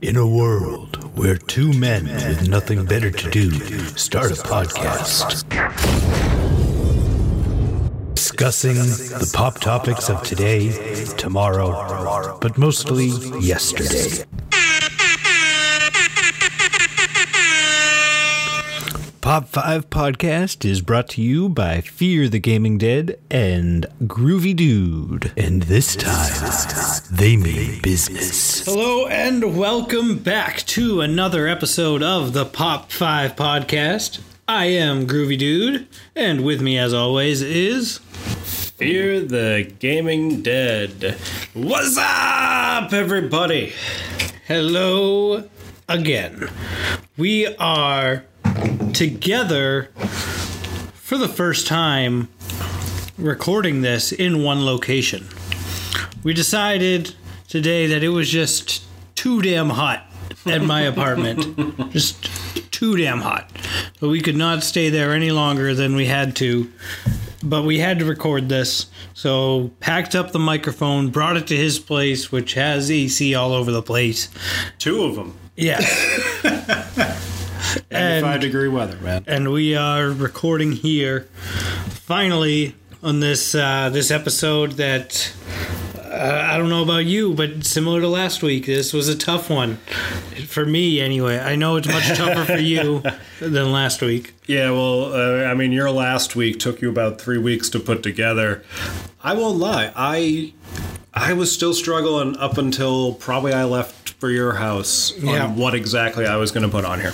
In a world where two men with nothing better to do start a podcast discussing the pop topics of today, tomorrow, but mostly yesterday. Pop 5 podcast is brought to you by Fear the Gaming Dead and Groovy Dude. And this time, they mean business. Hello and welcome back to another episode of the Pop 5 podcast. I am Groovy Dude, and with me as always is Fear the Gaming Dead. What's up, everybody? Hello again. We are together for the first time recording this in one location. We decided today that it was just too damn hot at my apartment. just too damn hot. But we could not stay there any longer than we had to. But we had to record this. So packed up the microphone, brought it to his place, which has AC all over the place. Two of them. Yes. 95 degree weather, man. and we are recording here finally on this uh, this episode that uh, I don't know about you, but similar to last week, this was a tough one for me anyway. I know it's much tougher for you than last week. Yeah, well, uh, I mean, your last week took you about three weeks to put together. I won't lie. I I was still struggling up until probably I left for your house Yeah. on what exactly I was going to put on here.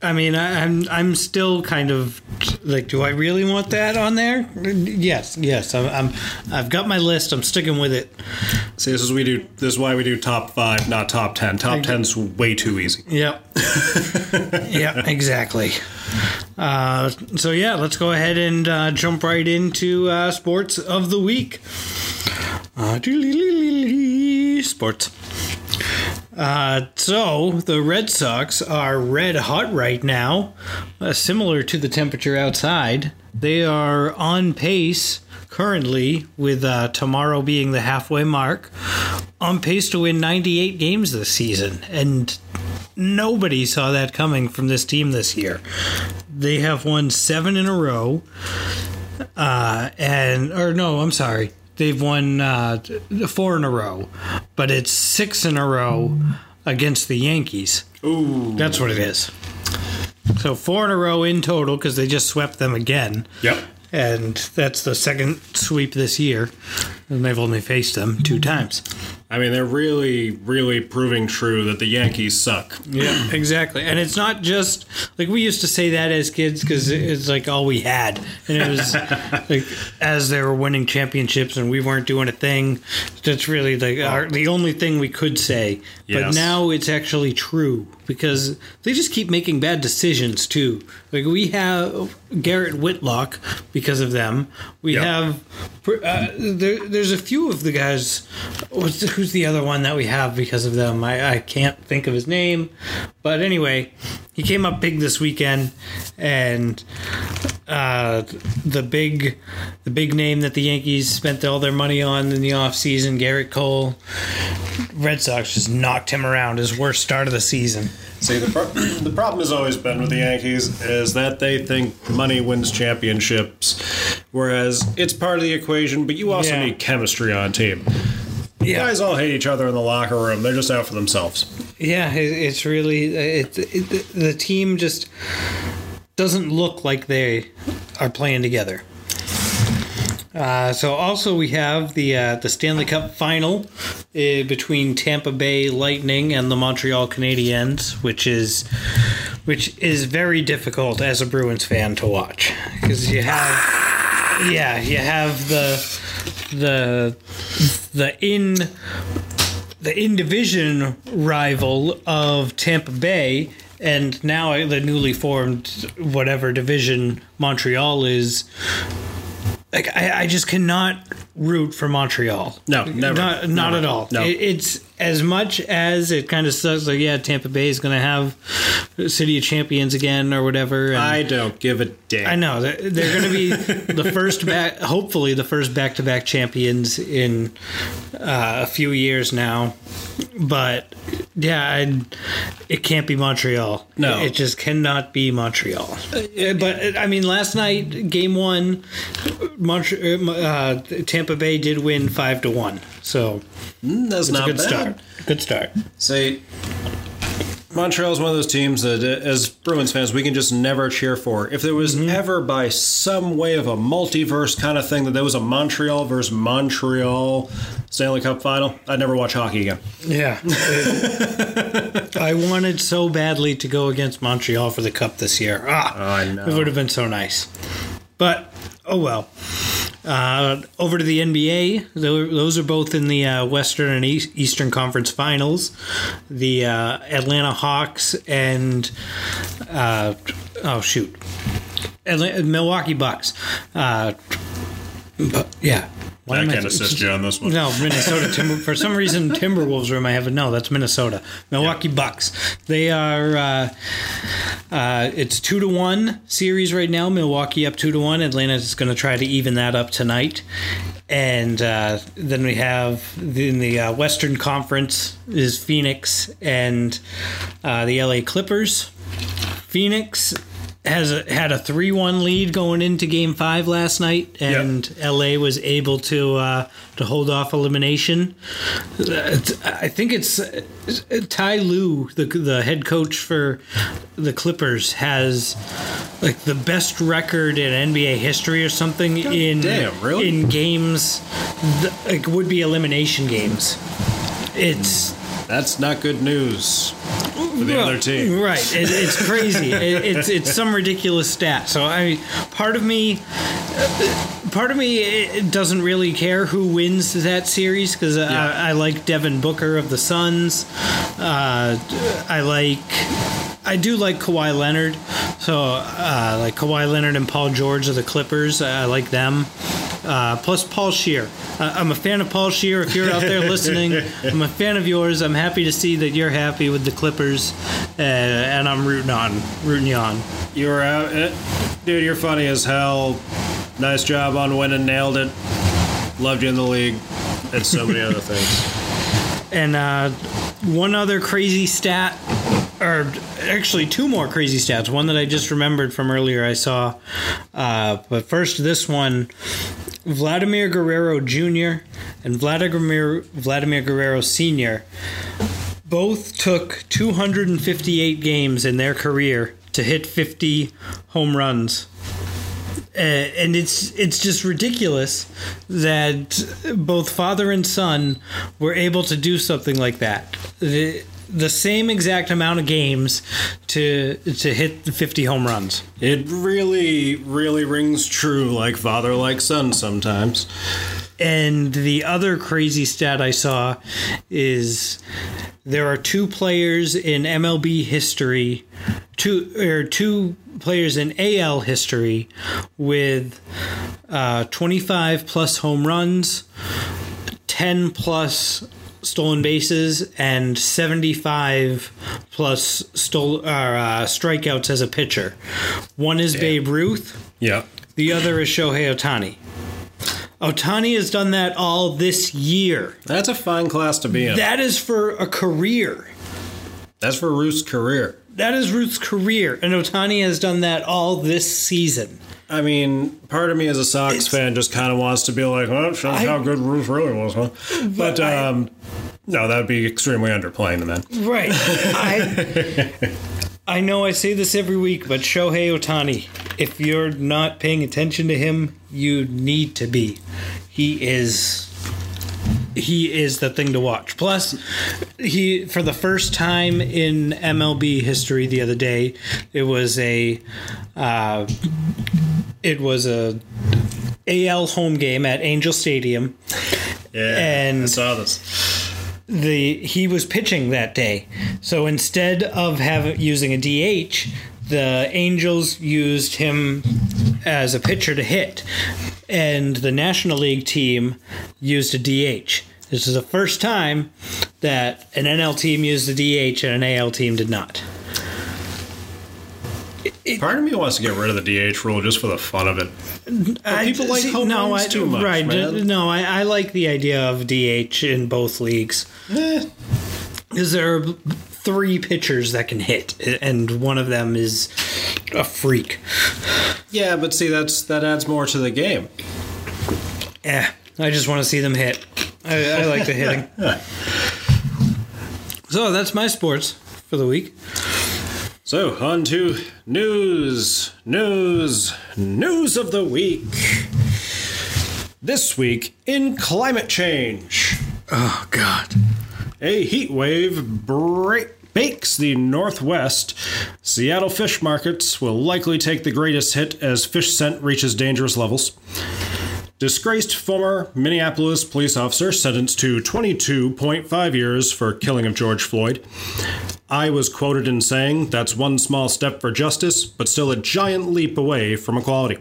I mean, I, I'm I'm still kind of like, do I really want that on there? Yes, yes. I'm, I'm I've got my list. I'm sticking with it. See, this is we do. This is why we do top five, not top ten. Top ten's way too easy. Yep. yep, exactly. Uh, so, yeah, let's go ahead and uh, jump right into uh, sports of the week. Uh, sports. Uh, so, the Red Sox are red hot right now, uh, similar to the temperature outside. They are on pace currently, with uh, tomorrow being the halfway mark, on pace to win 98 games this season. And nobody saw that coming from this team this year. They have won seven in a row, uh, and or no, I'm sorry, they've won uh, four in a row, but it's six in a row against the Yankees. Ooh. That's what it is. So four in a row in total because they just swept them again. Yep. And that's the second sweep this year, and they've only faced them two times. I mean, they're really, really proving true that the Yankees suck. Yeah, exactly. And it's not just like we used to say that as kids because it's like all we had, and it was like as they were winning championships and we weren't doing a thing. That's really like our, the only thing we could say. But now it's actually true because they just keep making bad decisions too. Like we have Garrett Whitlock because of them. We Yep. have uh, there, there's a few of the guys. The, who's the other one that we have because of them? I, I can't think of his name, but anyway, he came up big this weekend, and uh, the big the big name that the Yankees spent all their money on in the offseason, Gerrit Cole. Red Sox just knocked him around his worst start of the season. See, the, pro- the problem has always been with the Yankees is that they think money wins championships, whereas it's part of the equation, but you also Yeah. need chemistry on team. Yeah, Guys all hate each other in the locker room. They're just out for themselves. Yeah, it, it's really it, it, the team just doesn't look like they are playing together. Uh, so also we have the uh, the Stanley Cup final uh, between Tampa Bay Lightning and the Montreal Canadiens, which is which is very difficult as a Bruins fan to watch. Because you have yeah you have the the the in the in division rival of Tampa Bay, and now the newly formed whatever division Montreal is like I, I just cannot root for Montreal. No, never. Not, not Never. at all. No. It, it's as much as it kind of sucks. Like, yeah, Tampa Bay is going to have City of Champions again or whatever. I don't give a damn. I know they're, they're going to be the first back, hopefully the first back-to-back champions in uh, a few years now. But yeah, I, it can't be Montreal. No. it just cannot be Montreal. Uh, But I mean, last night, game one, Montreal, uh, Tampa Bay did win five to one. So Mm, That's not a good bad. start. Good start. Say, Montreal is one of those teams that, uh, as Bruins fans, we can just never cheer for. If there was ever, by some way of a multiverse kind of thing, that there was a Montreal versus Montreal Stanley Cup final, I'd never watch hockey again. Yeah. I wanted so badly to go against Montreal for the cup this year. Ah, I know. It would have been so nice. But, oh well. Uh, over to the NBA. Those are both in the uh, Western and Eastern Conference Finals. The uh, Atlanta Hawks and, uh, oh, shoot. Atla- Milwaukee Bucks. Uh, but, yeah. I can't assist you on this one. no, Minnesota Timber. For some reason, Timberwolves room. I have a No, that's Minnesota. Milwaukee Bucks. They are. Uh, uh, it's two to one series right now. Milwaukee up two to one. Atlanta is going to try to even that up tonight. And uh, then we have in the uh, Western Conference is Phoenix and uh, the LA Clippers. Phoenix has a, had a three one lead going into Game Five last night, and LA was able to uh, to hold off elimination. I think it's uh, Ty Lue, the the head coach for the Clippers, has like the best record in NBA history or something in damn, really? in games th- like would be elimination games. It's That's not good news for the other team. Right. It, it's crazy. it, it's it's some ridiculous stat. So I mean, part of me part of me it doesn't really care who wins that series because I, I like Devin Booker of the Suns. Uh, I like. I do like Kawhi Leonard, so uh, like Kawhi Leonard and Paul George of the Clippers. I like them. Uh, plus Paul Scheer. Uh, I'm a fan of Paul Scheer. If you're out there listening, I'm a fan of yours. I'm happy to see that you're happy with the Clippers, uh, and I'm rooting on, rooting you on. You were out, eh, dude. You're funny as hell. Nice job on winning, nailed it. Loved you in the league, and so many other things. And uh, one other crazy stat, or actually two more crazy stats. One that I just remembered from earlier I saw. Uh, but first, this one Vladimir Guerrero Jr. and Vladimir, Vladimir Guerrero Sr. both took 258 games in their career to hit 50 home runs. Uh, and it's it's just ridiculous that both father and son were able to do something like that. The same exact amount of games to to hit the 50 home runs. It really, really rings true, like father, like son. Sometimes. And the other crazy stat I saw is there are two players in MLB history, two or two players in AL history with uh, 25 plus home runs, 10 plus stolen bases, and 75 plus stole, or, uh, strikeouts as a pitcher. One is Babe Ruth. Yeah. The other is Shohei Ohtani. Ohtani has done that all this year. That's a fine class to be in. That is for a career. That's for Ruth's career. That is Ruth's career. And Ohtani has done that all this season. I mean, part of me as a Sox It's- fan just kind of wants to be like, well, shows I- how good Ruth really was, huh? But, I- um, no, that would be extremely underplaying the man. Right. I I know I say this every week, but Shohei Ohtani, if you're not paying attention to him, you need to be. He is he is the thing to watch. Plus, he for the first time in MLB history the other day, it was a uh, it was a AL home game at Angel Stadium. Yeah, And- I saw this. the he was pitching that day. So instead of having using a DH, the Angels used him as a pitcher to hit, and the National League team used a DH. This is the first time that an NL team used a DH and an AL team did not. Part of me wants to get rid of the DH rule just for the fun of it. I- people like home no, runs I, too much, right? man. No, I, I like the idea of DH in both leagues. Eh, Because there are three pitchers that can hit, and one of them is a freak. yeah, but see, that's that adds more to the game. Yeah, I just want to see them hit. I, I like the hitting. so that's my sports for the week. So, on to news, news, news of the week. This week in climate change, Oh God. a heat wave break, bakes the Northwest. Seattle fish markets will likely take the greatest hit as fish scent reaches dangerous levels. Disgraced former Minneapolis police officer sentenced to 22.5 years for killing of George Floyd. I was quoted in saying, That's one small step for justice, but still a giant leap away from equality.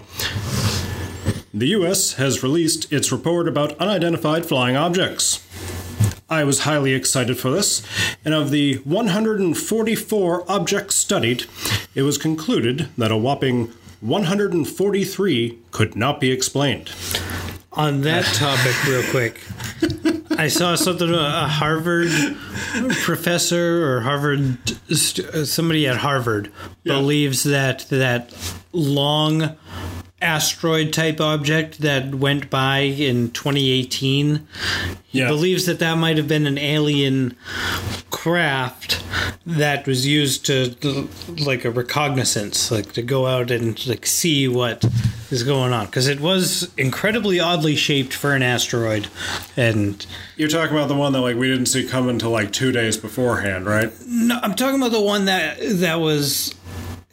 The U.S. has released its report about unidentified flying objects. I was highly excited for this, and of the 144 objects studied, it was concluded that a whopping 143 could not be explained. On that topic, real quick, I saw something. Uh, a Harvard professor or Harvard st- uh, somebody at Harvard believes that that long asteroid type object that went by in 2018 he Yeah. believes that that might have been an alien craft that was used to like a reconnaissance like to go out and like see what is going on because it was incredibly oddly shaped for an asteroid and You're talking about the one that like we didn't see come until like two days beforehand, right? no i'm talking about the one that that was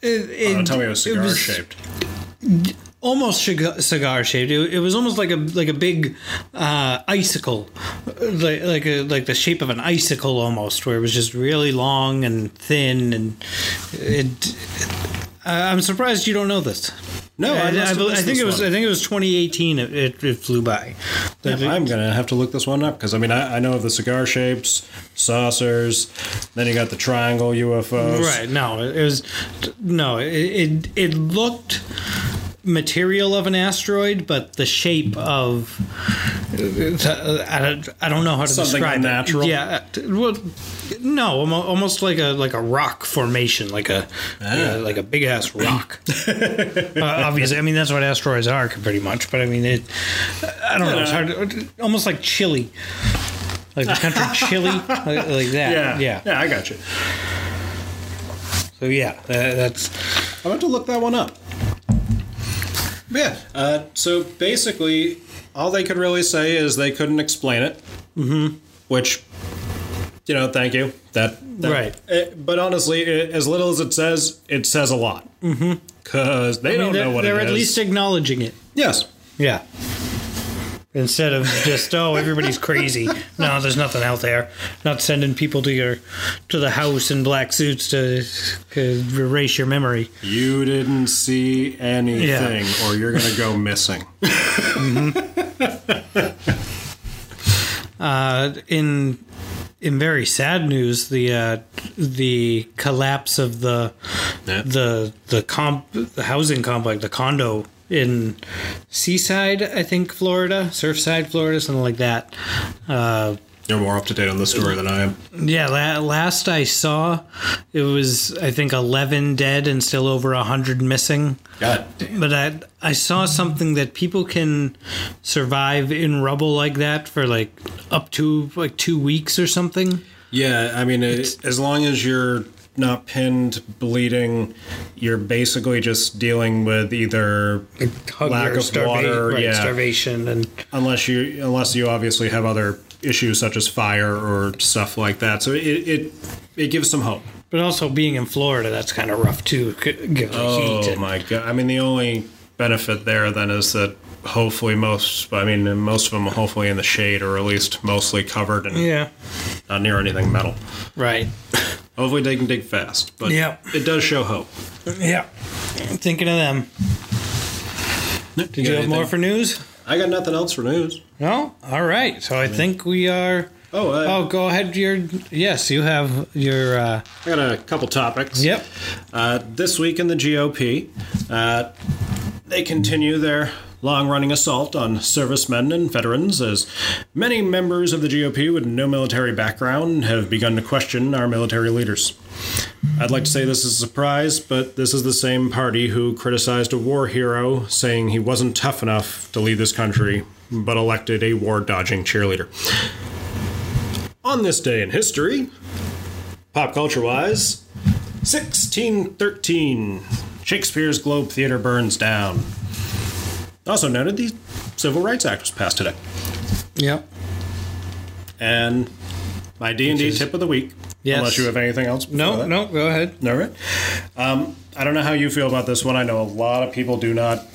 it, it, Don't tell me it was cigar was shaped. almost cigar, shaped. It, it was almost like a like a big uh, icicle, like like a, like the shape of an icicle almost, where it was just really long and thin, and it. I'm surprised you don't know this. No, I I, I, I think it was. one. I think it was 2018. It, it, it flew by. Yeah, I'm gonna have to look this one up because I mean I, I know of the cigar shapes, saucers, then you got the triangle UFOs. Right. No, it was no. It, it it looked material of an asteroid, but the shape of I don't, know how to Something describe unnatural? it. Yeah. Well, no, almost like a like a rock formation, like a uh, like a big ass rock. uh, obviously, I mean that's what asteroids are, pretty much. But I mean it. I don't know. It's hard. To, almost like Chile. Like the country Chile, like, like that. Yeah, yeah. yeah, I got you. So yeah, that, that's I'm about to look that one up. Yeah. Uh, so basically, all they could really say is they couldn't explain it. Mm-hmm. Which, you know, thank you. That, that Right. eh, but honestly, eh, as little as it says, it says a lot. Mm-hmm. Because they I mean, don't know what they're at is. least acknowledging it. yes. Yeah. Instead of just oh everybody's crazy. No, there's nothing out there. Not sending people to your to the house in black suits to, to erase your memory. You didn't see anything, or you're gonna go missing. Uh, in in very sad news, the uh, the collapse of the Yeah. the the comp the housing complex, the condo in Seaside, I think, Florida, Surfside, Florida, something like that. Uh, You're more up to date on the story than I am. Yeah, la- last I saw, it was I think eleven dead and still over hundred missing. God damn. But I I saw something that people can survive in rubble like that for like up to like two weeks or something. Yeah, I mean, it, as long as you're not pinned, bleeding, you're basically just dealing with either lack of starva- water, right, yeah. starvation, and unless you unless you obviously have other issues such as fire or stuff like that. So it it, it gives some hope. but also being in Florida, that's kind of rough too. Given the heat. Oh and- my god! I mean, the only benefit there then is that hopefully most, I mean, most of them hopefully in the shade or at least mostly covered and Yeah, not near anything metal. right. Hopefully they can dig fast, but Yeah. it does show hope. Yeah, I'm thinking of them. Did you have more for news? I got nothing else for news. No? All right. So I think we are. Oh, uh, Oh, go ahead. Your yes, you have your. Uh, I got a couple topics. yep. Uh, this week in the GOP, uh, they continue their long running assault on servicemen and veterans, as many members of the GOP with no military background have begun to question our military leaders. I'd like to say this is a surprise, but this is the same party who criticized a war hero, saying he wasn't tough enough to lead this country, but elected a war dodging cheerleader. On this day in history, pop culture wise, 1613, Shakespeare's Globe Theatre burns down. Also noted, the Civil Rights Act was passed today. Yep. And my D&D tip of the week, Yes. unless you have anything else No, that. no. Go ahead. All right. Um, I don't know how you feel about this one. I know a lot of people do not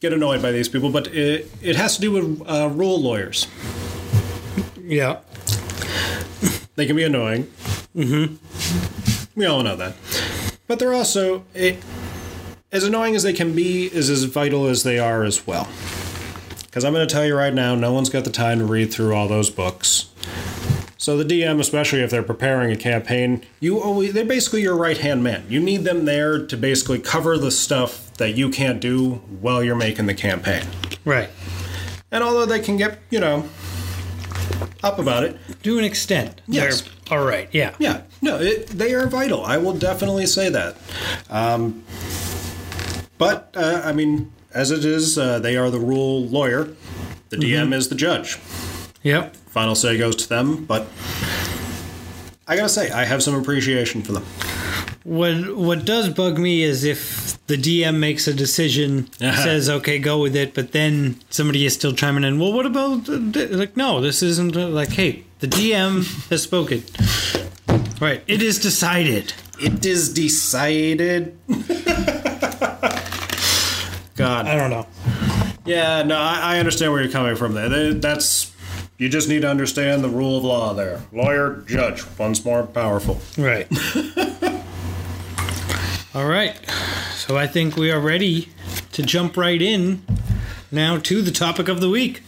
get annoyed by these people, but it, it has to do with uh, rule lawyers. Yeah. They can be annoying. Mm-hmm. We all know that. But they're also it, as annoying as they can be, is as vital as they are as well. Because I'm going to tell you right now, no one's got the time to read through all those books. So the DM, especially if they're preparing a campaign, you always they're basically your right hand man. You need them there to basically cover the stuff that you can't do while you're making the campaign. Right. And although they can get, you know, up about it, To an extent. Yes. They're- all right. Yeah. Yeah, no, it, they are vital. I will definitely say that. Um, but uh, I mean, as it is, uh, they are the rule lawyer. The DM is the judge. Yep. Final say goes to them. But I gotta say, I have some appreciation for them. What What does bug me is if the DM makes a decision, Uh-huh. says okay, go with it, but then somebody is still chiming in. Well, what about the- the-" like? No, this isn't uh, like. Hey, the DM has spoken. Right. It is decided. It is decided. God. I don't know. Yeah, no, I, I understand where you're coming from there. They- That's you just need to understand the rule of law there. Lawyer, judge, one's more powerful. Right. All right. So I think we are ready to jump right in now to the topic of the week,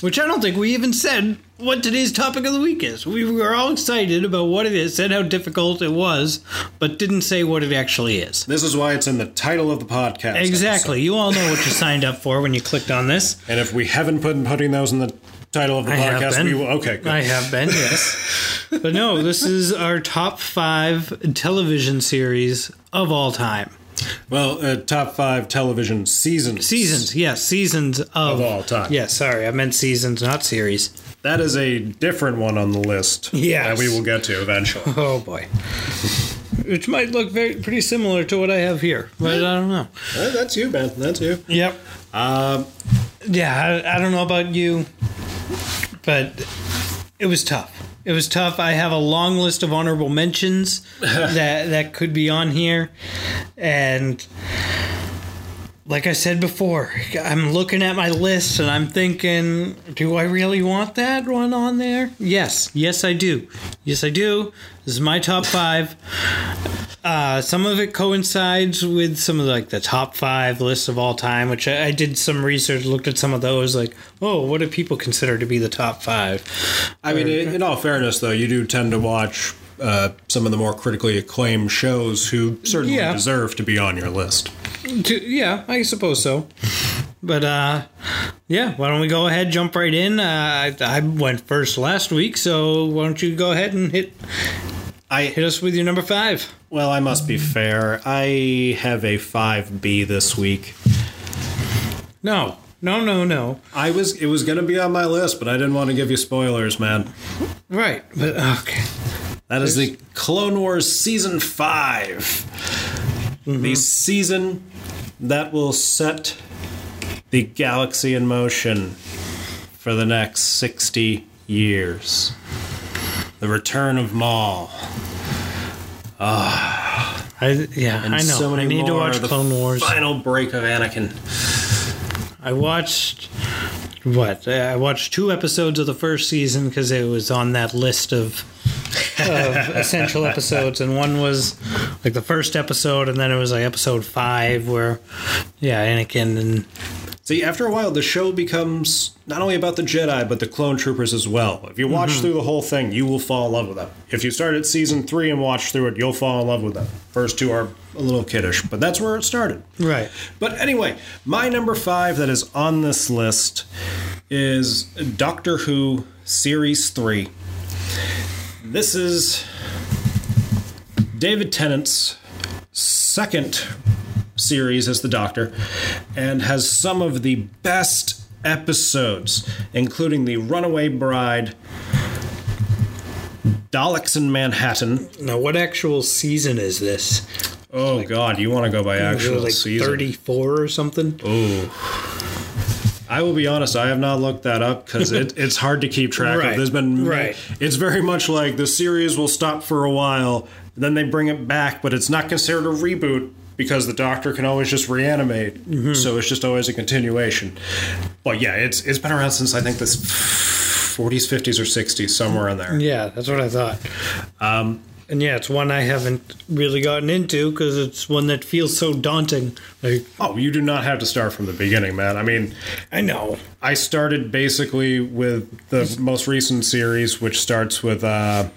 which I don't think we even said what today's topic of the week is. We were all excited about what it is, said how difficult it was, but didn't say what it actually is. This is why it's in the title of the podcast. Exactly. You all know what you signed up for when you clicked on this. And if we haven't put putting those in the title of the I podcast, been. we will. Okay, good. I have been, yes. but no, this is our top five television series of all time. Well, uh, top five television seasons. Seasons, yes, seasons of, Of all time. Yes, sorry, I meant seasons, not series. That is a different one on the list. Yes. That we will get to eventually. Oh boy. Which might look very pretty similar to what I have here, but I don't know. Uh, that's you, man. That's you. Yep. Um, Yeah, I, I don't know about you, but it was tough. It was tough. I have a long list of honorable mentions that that could be on here, and like I said before, I'm looking at my list and I'm thinking, do I really want that one on there? Yes, yes, I do. Yes, I do. This is my top five. Uh, some of it coincides with some of like the top five lists of all time, which I, I did some research, looked at some of those, like, oh, what do people consider to be the top five? I mean, in, in all fairness, though, you do tend to watch uh, some of the more critically acclaimed shows who certainly Yeah. deserve to be on your list. To, yeah, I suppose so. But uh, yeah, why don't we go ahead, jump right in? Uh, I, I went first last week, so why don't you go ahead and hit I hit us with your number five? well, I must be fair. I have a five B this week. No, no, no, no. I was it was going to be on my list, but I didn't want to give you spoilers, man. Right, but okay. That is the Clone Wars season 5 Mm-hmm. The season that will set the galaxy in motion for the next 60 years. The return of Maul. Ah. I yeah, I know. So many I need to watch The Clone Wars. Final break of Anakin. I watched what? I watched two episodes of the first season because it was on that list of of essential episodes, and one was like the first episode, and then it was like episode five where, yeah, Anakin and See, after a while, the show becomes not only about the Jedi, but the clone troopers as well. If you watch mm-hmm. through the whole thing, you will fall in love with them. If you start at season three and watch through it, you'll fall in love with them. First two are a little kiddish, but that's where it started. Right. But anyway, my number five that is on this list is Doctor Who Series 3. This is David Tennant's second series as the Doctor and has some of the best episodes, including The Runaway Bride, Daleks in Manhattan. Now, what actual season is this? Oh, God, you want to go by actual like season? 34 or something? Oh. I will be honest, I have not looked that up because it, it's hard to keep track Right, of. There's been right. It's very much like the series will stop for a while, then they bring it back, but it's not considered a reboot because the Doctor can always just reanimate. Mm-hmm. So it's just always a continuation. But yeah, it's it's been around since I think this 40s, 50s, or 60s, somewhere in there. Yeah, that's what I thought. Um, And yeah, it's one I haven't really gotten into because it's one that feels so daunting. Like, oh, you do not have to start from the beginning, man. I mean, I know. I started basically with the most recent series, which starts with uh,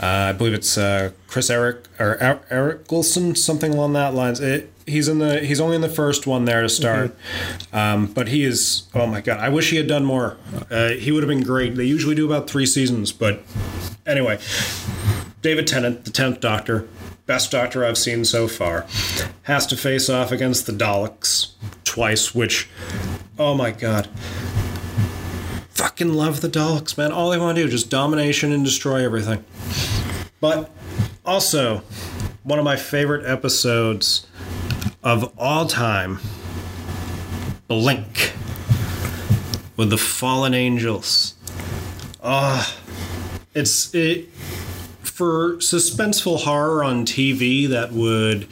uh, I believe it's uh, Chris Eric or Er- Eric Wilson, something along that lines. It, he's in the he's only in the first one there to start, um, but he is oh my god! I wish he had done more. Uh, he would have been great. They usually do about three seasons, but anyway, David Tennant, the tenth Doctor, best Doctor I've seen so far, has to face off against the Daleks twice, which oh my god fucking love the Daleks, man. All they want to do is just domination and destroy everything. But also, one of my favorite episodes of all time Blink with the fallen angels. Ah, it's it for suspenseful horror on TV that would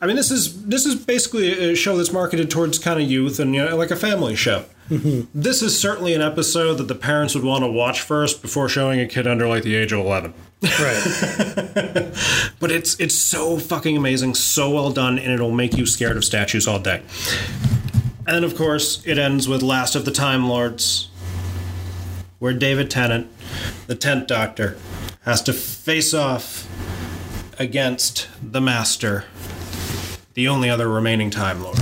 I mean this is this is basically a show that's marketed towards kind of youth and you know like a family show. Mm-hmm. This is certainly an episode that the parents would want to watch first before showing a kid under like the age of 11. Right. But it's it's so fucking amazing, so well done, and it'll make you scared of statues all day. And then, of course, it ends with Last of the Time Lords, where David Tennant, the Tenth Doctor, has to face off against the Master, the only other remaining Time Lord.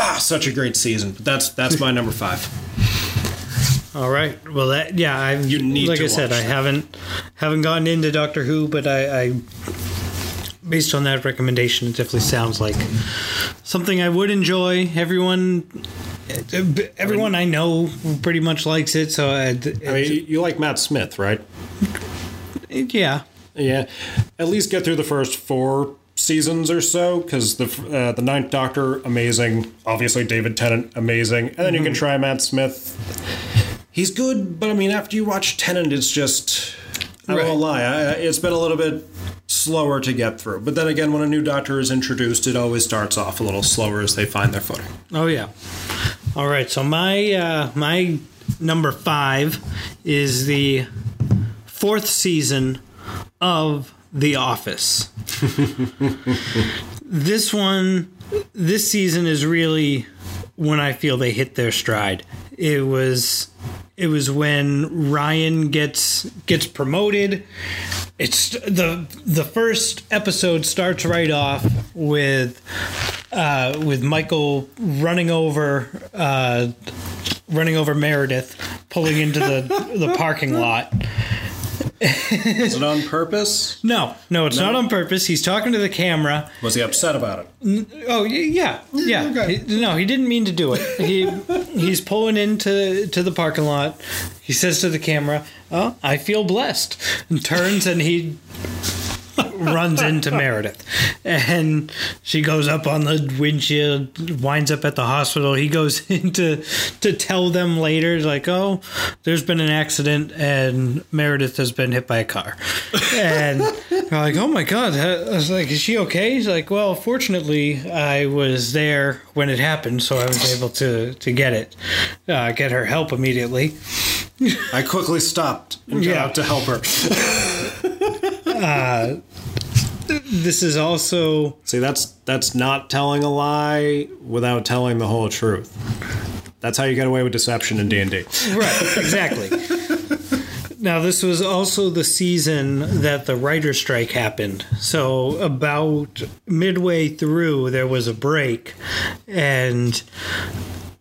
Ah, such a great season. But that's that's my number five. All right. Well, that yeah. I You need like I said, watch I haven't haven't gotten into Doctor Who, but I, I based on that recommendation, it definitely sounds like something I would enjoy. Everyone, everyone I know pretty much likes it. So I, I mean, you like Matt Smith, right? yeah, Yeah, at least get through the first four seasons or so, because the uh, the Ninth Doctor amazing, obviously David Tennant amazing, and then you can try Matt Smith. He's good, but I mean, after you watch Tennant, it's just I Right. won't lie, I- it's been a little bit slower to get through. But then again, when a new Doctor is introduced, it always starts off a little slower as they find their footing. Oh yeah. All right. So my uh, my number five is the fourth season of The Office. this one, this season is really when I feel they hit their stride. It was it was when Ryan gets gets promoted. It's the the first episode starts right off with uh, with Michael running over uh, running over Meredith, pulling into the the parking lot. Is it on purpose? No, no, it's not on purpose. He's talking to the camera. Was he upset about it? Oh y- yeah, yeah. He- no, he didn't mean to do it. He he's pulling into to the parking lot. He says to the camera, "Oh, I feel blessed," and turns and he runs into Meredith, and she goes up on the windshield, winds up at the hospital. He goes in to to tell them later, like, "Oh, there's been an accident, and Meredith has been hit by a car," and they're like, "Oh my god!" I was like, "Is she okay?" He's like, "Well, fortunately, I was there when it happened, so I was able to to get it, uh, get her help immediately." I quickly stopped and got Yeah. out to help her. Uh, this is also See, that's that's not telling a lie without telling the whole truth. That's how you get away with deception in D and D. right, exactly. Now, this was also the season that the writer strike happened. So, about midway through, there was a break, and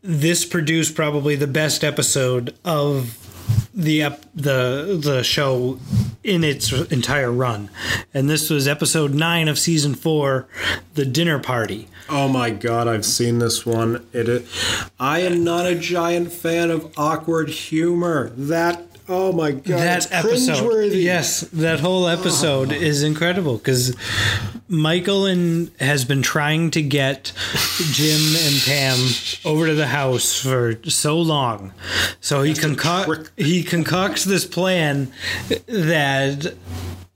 this produced probably the best episode of the ep- the the show in its entire run. And this was episode 9 of season 4, The Dinner Party. Oh my god, I've seen this one. It. I am not a giant fan of awkward humor. That. Oh my god, that episode. yes that whole episode is incredible because michael and has been trying to get jim and pam over to the house for so long. So he concoct he concocts this plan that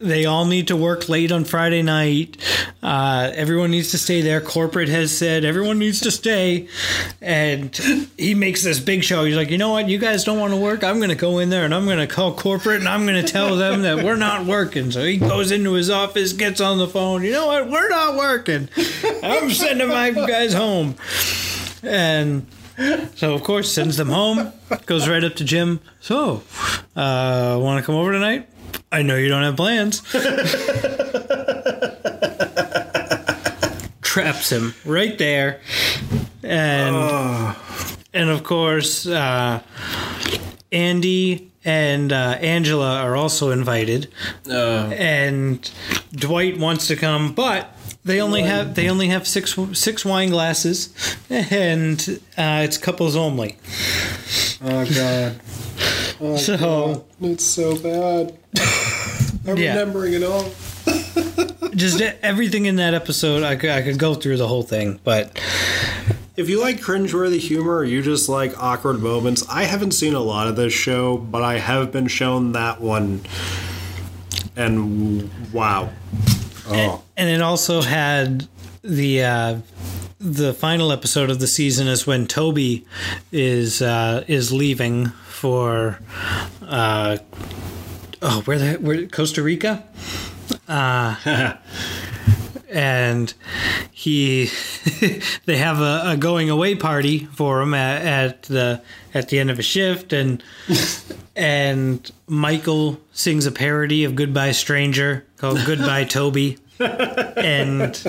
they all need to work late on Friday night. Uh, everyone needs to stay there. Corporate has said everyone needs to stay. And he makes this big show. He's like, you know what? You guys don't want to work. I'm going to go in there and I'm going to call corporate and I'm going to tell them that we're not working. So he goes into his office, gets on the phone. You know what? We're not working. I'm sending my guys home. And so, of course, sends them home. Goes right up to Jim. So, uh, want to come over tonight? I know you don't have plans. Traps him right there, and and of course, uh, Andy and uh, Angela are also invited, and Dwight wants to come, but they only have they only have six six wine glasses, and uh, it's couples only. Oh god. Oh, So- God. it's so bad. I'm Yeah. remembering it all. Just everything in that episode, I could I could go through the whole thing, but If you like cringeworthy humor or you just like awkward moments, I haven't seen a lot of this show, but I have been shown that one. And wow. Oh. And it also had the uh, the final episode of the season is when Toby is uh, is leaving for uh, oh where the where Costa Rica, uh, and he they have a, a going away party for him at, at the at the end of a shift. And and Michael sings a parody of Goodbye Stranger called Goodbye Toby and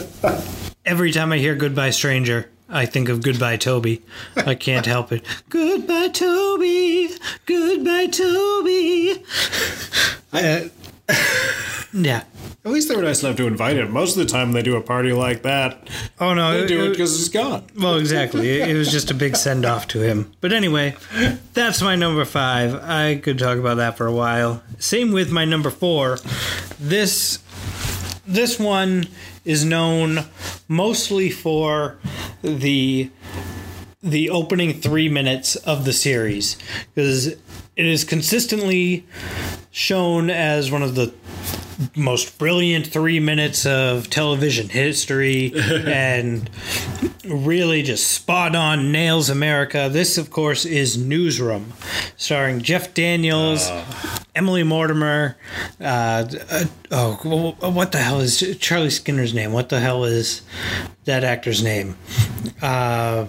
every time I hear Goodbye Stranger I think of Goodbye Toby. I can't help it. Goodbye Toby. Goodbye Toby. Uh, yeah. At least they were nice enough to invite him. Most of the time, they do a party like that. Oh no, They do it it- because he's gone. Well, exactly. It, it was just a big send off to him. But anyway, that's my number five. I could talk about that for a while. Same with my number four. This this one is known mostly for the the opening three minutes of the series because it is consistently shown as one of the most brilliant three minutes of television history and really just spot on nails America. This, of course, is Newsroom, starring Jeff Daniels, Emily Mortimer. Uh, uh, oh, what the hell is Charlie Skinner's name? What the hell is that actor's name? Uh,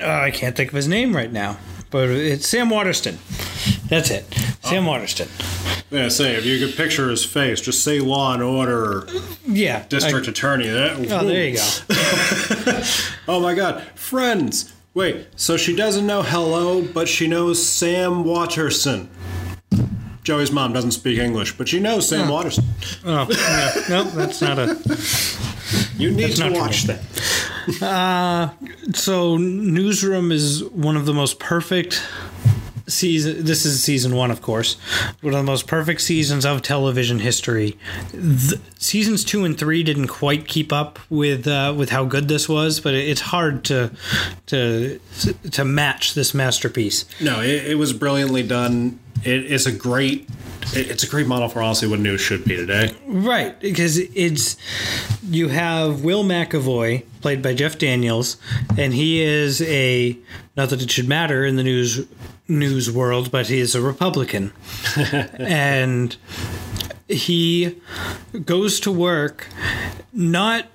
oh, I can't think of his name right now, but it's Sam Waterston. That's it, Sam Waterston. Yeah, say if you could picture his face, just say Law and Order Yeah, District Attorney. That, Oh, there you go. Oh my God, friends. Wait, so she doesn't know hello, but she knows Sam Waterston. Joey's mom doesn't speak English, but she knows Sam Waterston. Oh, no, oh, no, that's not a. You need to watch that. Uh, so, Newsroom is one of the most perfect season. This is season one, of course. One of the most perfect seasons of television history. The, seasons two and three didn't quite keep up with uh, with how good this was, but it's hard to to to match this masterpiece. No, it, it was brilliantly done. It, it's a great. It's a great model for honestly what news should be today. Right, because it's you have Will McAvoy played by Jeff Daniels, and he is a not that it should matter in the news news world, but he is a Republican, and he goes to work not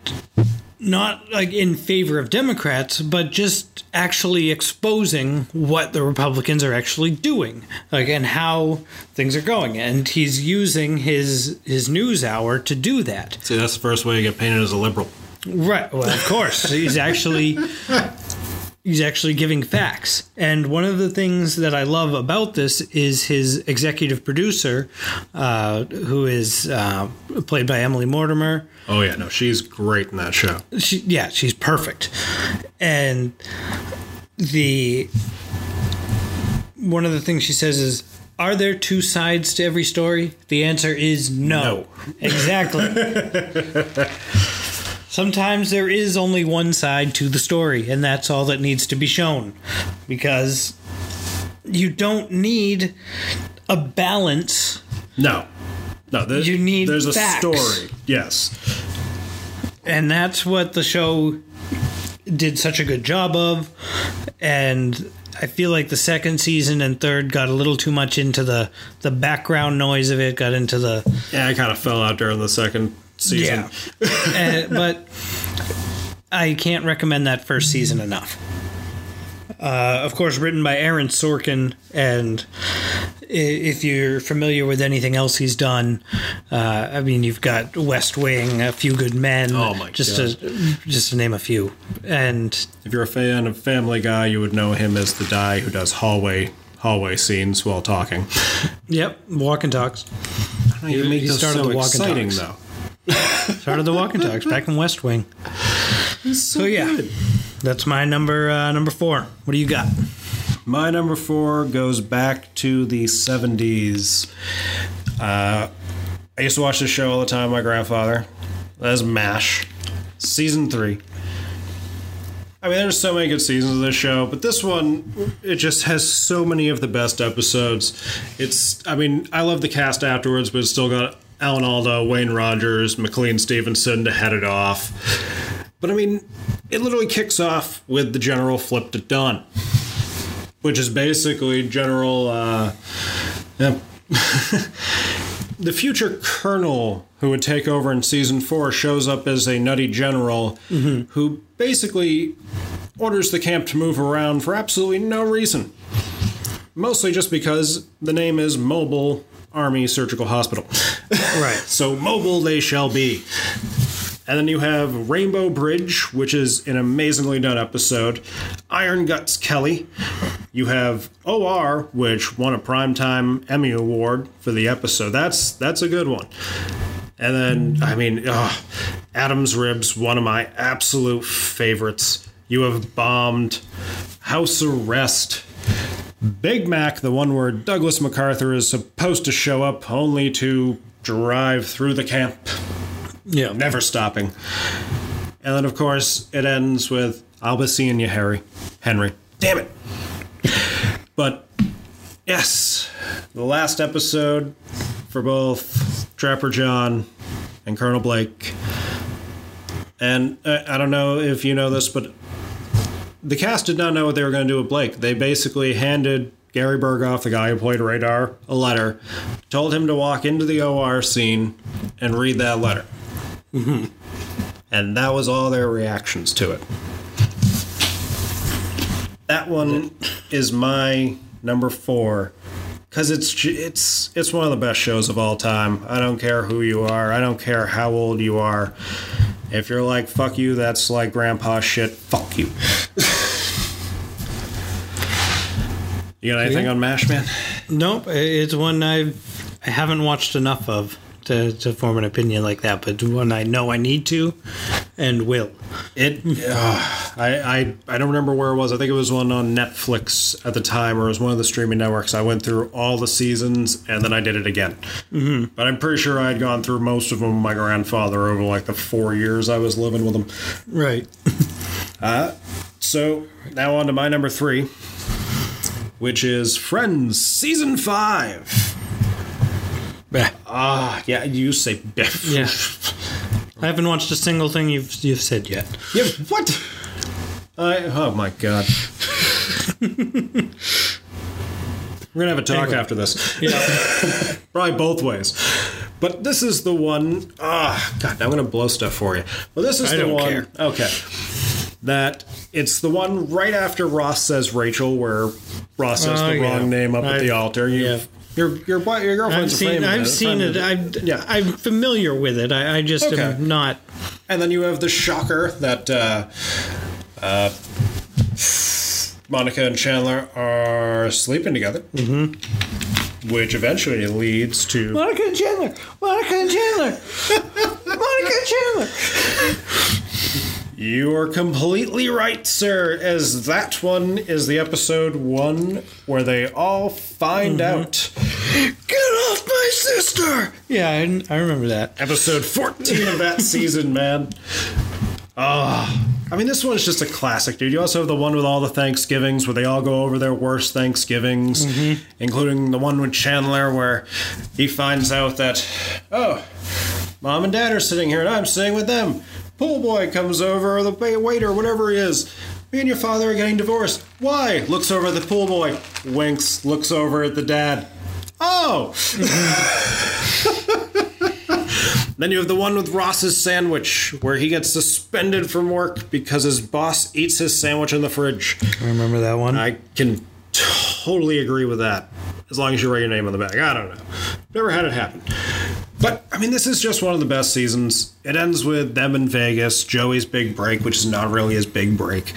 not like in favor of Democrats, but just actually exposing what the Republicans are actually doing, like and how things are going. And he's using his his news hour to do that. See, that's the first way you get painted as a liberal. Right. Well, of course, he's actually he's actually giving facts. And one of the things that I love about this is his executive producer, uh, who is uh, played by Emily Mortimer. Oh yeah, no, she's great in that show. She, yeah, she's perfect. And the one of the things she says is, "Are there two sides to every story?" The answer is no. No. Exactly. Sometimes there is only one side to the story, and that's all that needs to be shown. Because you don't need a balance. No, no, there, You need there's a facts. story. Yes, and that's what the show did such a good job of and i feel like the second season and third got a little too much into the the background noise of it got into the yeah, I kind of fell out during the second season. Uh, but i can't recommend that first season enough uh, of course written by aaron sorkin and if you're familiar with anything else he's done, uh, I mean, you've got West Wing, A Few Good Men, Oh my just God. to just to name a few, and If you're a fan of Family Guy, you would know him as the guy who does hallway hallway scenes while talking. Yep, walk and talks. You make he those started so the walk and exciting, talks. though. Started the walk and talks back in West Wing. So yeah, that's my number uh, number four. What do you got? My number four goes back to the 70s. Uh, I used to watch this show all the time, my grandfather. That's MASH. Season three. I mean, there's so many good seasons of this show, but this one, it just has so many of the best episodes. It's, I mean, I love the cast afterwards, but it's still got Alan Alda, Wayne Rogers, McLean Stevenson to head it off. But I mean, it literally kicks off with the General flipped at dawn which is basically General. Uh, yeah. the future colonel who would take over in season four shows up as a nutty general who basically orders the camp to move around for absolutely no reason. Mostly just because the name is Mobile Army Surgical Hospital. Right. So mobile they shall be. And then you have Rainbow Bridge, which is an amazingly done episode. Iron Guts Kelly. You have OR, which won a primetime Emmy Award for the episode. That's that's a good one. And then, I mean, ugh, Adam's Ribs, one of my absolute favorites. You have bombed House Arrest. Big Mac, the one where Douglas MacArthur is supposed to show up only to drive through the camp Yeah. never stopping. And then, of course, it ends with "I'll be seeing you, Harry, Henry." Damn it! But yes, the last episode for both Trapper John and Colonel Blake. And uh, I don't know if you know this, but the cast did not know what they were going to do with Blake. They basically handed Gary Burghoff, the guy who played Radar, a letter, told him to walk into the OR scene and read that letter. Mm-hmm. And that was all their reactions to it. That one is my number four because it's it's it's one of the best shows of all time. I don't care who you are. I don't care how old you are. If you're like fuck you, that's like grandpa shit. Fuck you. you got anything on Mash, man? Nope. It's one I've I haven't watched enough of to, to form an opinion like that, but one I know I need to and will. It, uh, I, I, I don't remember where it was. I think it was one on Netflix at the time, or it was one of the streaming networks. I went through all the seasons, and then I did it again. Mm-hmm. But I'm pretty sure I had gone through most of them with my grandfather over like the four years I was living with him. Right. So now on to my number three, which is Friends season five. Ah, yeah, you say Biff. Yeah. I haven't watched a single thing you've you've said yet. Yeah, what? I, oh my god. We're gonna have a talk Anyway. after this. Yeah. Probably both ways. But this is the one ah god, I'm gonna blow stuff for you. Well this is I the don't one care. okay. That it's the one right after Ross says Rachel, where Ross says Oh, the yeah. wrong name up at the altar. You, yeah. Your your your I've girlfriend's seen, I've it, seen it. framing I, yeah. I'm familiar with it. I, I just Okay. am not. And then you have the shocker that uh, uh, Monica and Chandler are sleeping together, mm-hmm. which eventually leads to Monica and Chandler. Monica and Chandler. Monica and Chandler. You are completely right, sir, as that one is the episode one where they all find out. Get off my sister. Yeah, I, I remember that. Episode 14 of that season, man. Ah. I mean, this one's just a classic, dude. You also have the one with all the Thanksgivings where they all go over their worst Thanksgivings, including the one with Chandler where he finds out that, oh, mom and dad are sitting here and I'm sitting with them. Pool boy comes over, or the waiter, whatever he is. Me and your father are getting divorced. Why? Looks over at the pool boy, winks, looks over at the dad. Oh! Then you have the one with Ross's sandwich, where he gets suspended from work because his boss eats his sandwich in the fridge. I remember that one. I can totally agree with that, as long as you write your name on the back. I don't know. Never had it happen. But, I mean, this is just one of the best seasons. It ends with them in Vegas, Joey's big break, which is not really his big break.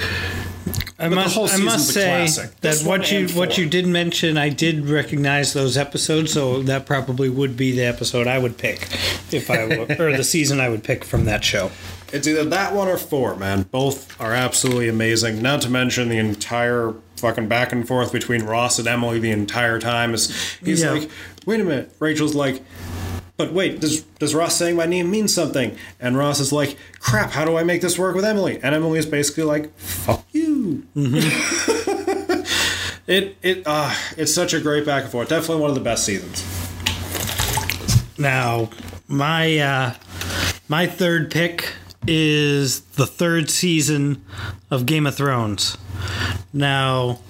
I the must, I must say classic. that what you what you did mention, I did recognize those episodes, so that probably would be the episode I would pick if I were, or the season I would pick from that show. It's either that one or four, man. Both are absolutely amazing. Not to mention the entire fucking back and forth between Ross and Emily the entire time. Is he's Yeah. like, wait a minute. Rachel's like, but wait, does does Ross saying my name mean something? And Ross is like, crap, how do I make this work with Emily? And Emily is basically like, fuck you. it it uh it's such a great back and forth. Definitely one of the best seasons. Now, my uh, my third pick is the third season of Game of Thrones. Now,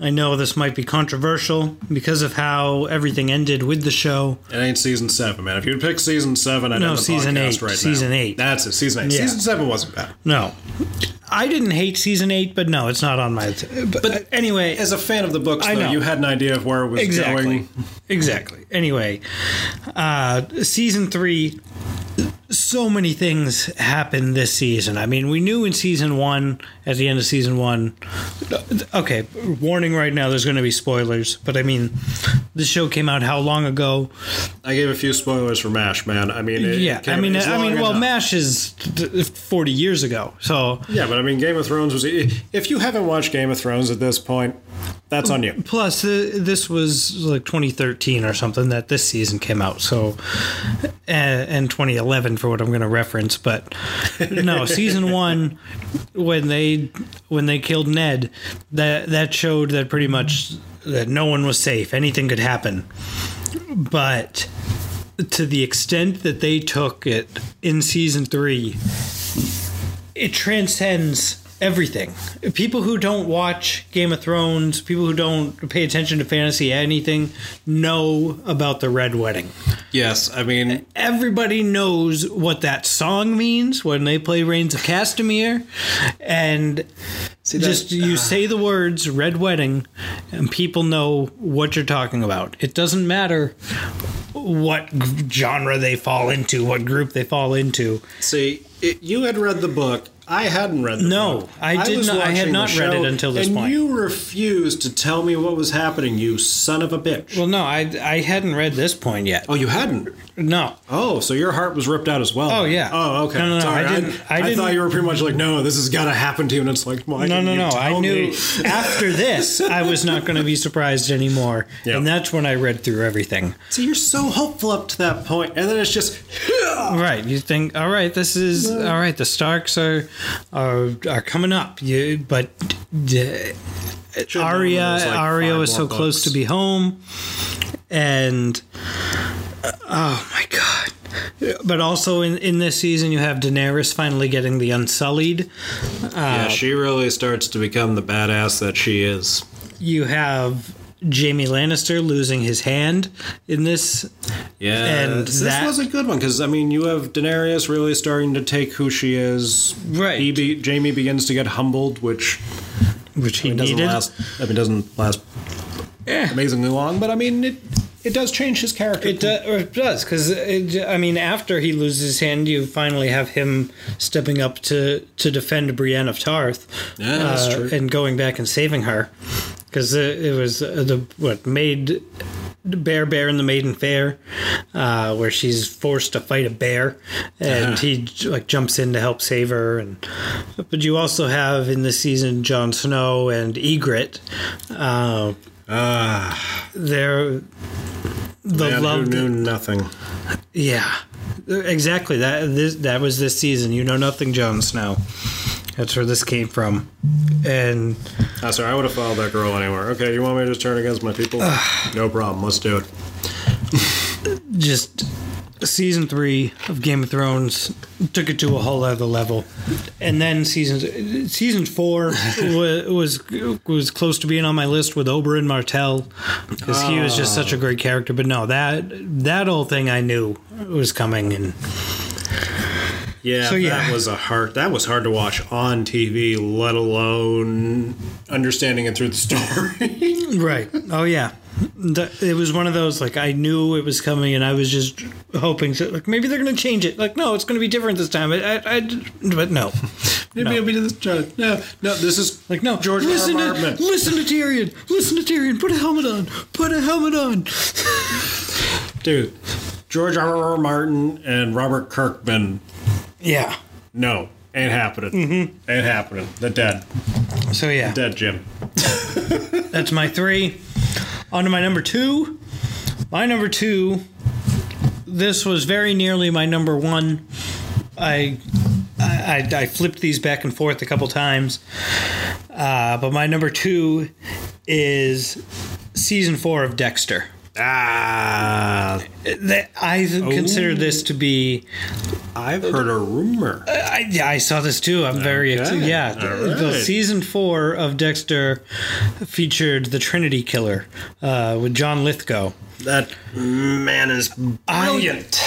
I know this might be controversial because of how everything ended with the show. It ain't season seven, man. If you'd pick season seven, I'd No, end the season podcast eight. Right Season now. eight. That's it. Season eight. Yeah. Season seven wasn't bad. No, I didn't hate season eight, but no, it's not on my. but, anyway, As a fan of the books, though, you had an idea of where it was exactly, going. exactly. Anyway, uh, season three. So many things happened this season. I mean, we knew in season one, at the end of season one. Okay, warning right now. There's going to be spoilers, but I mean, the show came out how long ago? I gave a few spoilers for MASH, man. I mean, yeah, came- I mean, I mean, well, enough. Mash is forty years ago, so Yeah, but I mean, Game of Thrones was. If you haven't watched Game of Thrones at this point, that's on you. Plus, uh, this was like 2013 or something that this season came out. So, and, and 2011 for what I'm going to reference. But no, season one, when they when they killed Ned, that that showed that pretty much that no one was safe. Anything could happen. But to the extent that they took it in season three, it transcends everything. People who don't watch Game of Thrones, people who don't pay attention to fantasy anything, know about the Red Wedding. Yes, I mean, Everybody knows what that song means when they play Rains of Castamere, and just you say the words "Red Wedding," and people know what you're talking about. It doesn't matter what genre they fall into, what group they fall into. see, it, you had read the book. I hadn't read the No, book. I did was not- I had not read it until this and point. you refused to tell me what was happening, you son of a bitch. Well, no, I I hadn't read this point yet. oh, you hadn't? No, Oh, so your heart was ripped out as well. Oh, yeah. Oh, okay. No, no, no, Sorry, I didn't- I I, didn't- thought you were pretty much like, no, this has got to happen to you, and it's like, why no, no, no. I knew after this I was not going to be surprised anymore, Yeah. and that's when I read through everything. So you're so hopeful up to that point, and then it's just. Right, you think, all right, this is all right. The Starks are are are coming up. You, but uh, Should've known Arya there was, like, Arya five was so more close to be home, and uh, oh my god. But also in, in this season, you have Daenerys finally getting the Unsullied. yeah, she really starts to become the badass that she is. you have Jamie Lannister losing his hand in this. Yeah, And this that- was a good one because I mean, you have Daenerys really starting to take who she is. Right. He be, Jamie begins to get humbled, which Which he I mean, doesn't needed. last. I mean, doesn't last Yeah. amazingly long, but I mean, it it does change his character. It, do, it does because I mean, after he loses his hand, you finally have him stepping up to to defend Brienne of Tarth, Yeah, uh, and going back and saving her because it was uh, the what made Bear Bear in the Maiden Fair, uh, where she's forced to fight a bear, and Uh-huh. he like jumps in to help save her. And but you also have in this season Jon Snow and Ygritte. Uh, Ah, they're the man love who knew nothing. yeah, exactly. That this that was this season. You know nothing, Jon Snow. That's where this came from, and Ah, sorry, I would have followed that girl anywhere. Okay, you want me to just turn against my people? no problem. Let's do it. just season three of Game of Thrones took it to a whole other level, and then season season four was, was was close to being on my list with Oberyn Martell because he was just such a great character. But no, that that whole thing I knew was coming, and Yeah, So, yeah. that was a hard. That was hard to watch on TV, let alone understanding it through the story. Right. Oh yeah. It was one of those like I knew it was coming, and I was just hoping to like maybe they're going to change it. Like no, it's going to be different this time. I, I, I but no, Maybe No. I'll be to this. No, no, this is like no. George listen R. R. to Martin. listen to Tyrion. Listen to Tyrion. Put a helmet on. Put a helmet on. dude. George R. R. Martin and Robert Kirkman. Yeah. No, ain't happening. Mm-hmm. Ain't happening. They're dead. So yeah, Dead, Jim. that's my three. On to my number two. My number two. This was very nearly my number one. I I, I, I flipped these back and forth a couple times. Uh, but my number two is season four of Dexter. Ah, I consider this to be. I've heard a rumor. I, I saw this too. I'm very Okay. excited. Yeah, All the season four of Dexter featured the Trinity Killer uh, with John Lithgow. That man is brilliant.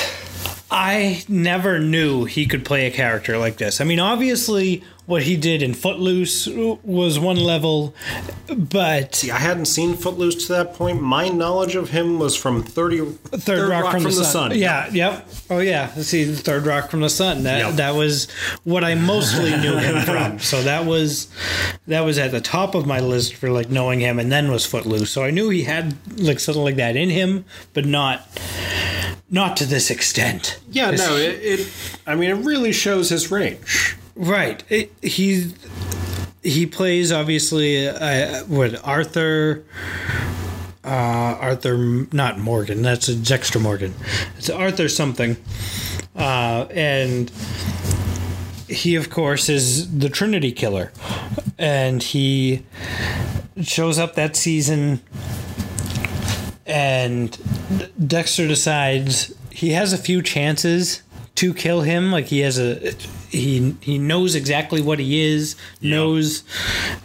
I never knew he could play a character like this. I mean, obviously, what he did in Footloose was one level, but see, I hadn't seen Footloose to that point. My knowledge of him was from 30 Third, Rock, from, the, sun. Yeah, yep. Oh yeah. See, the Third Rock from the Sun. That Yep. that was what I mostly knew him from. So that was that was at the top of my list for like knowing him, and then was Footloose. So I knew he had like something like that in him, but not not to this extent. Yeah, no, it, it. I mean, it really shows his range. Right. It, he he plays obviously uh, what Arthur. Uh, Arthur, not Morgan. That's a Dexter Morgan. It's Arthur something, uh, and he, of course, is the Trinity Killer, and he shows up that season, and Dexter decides he has a few chances to kill him. Like he has a he he knows exactly what he is, knows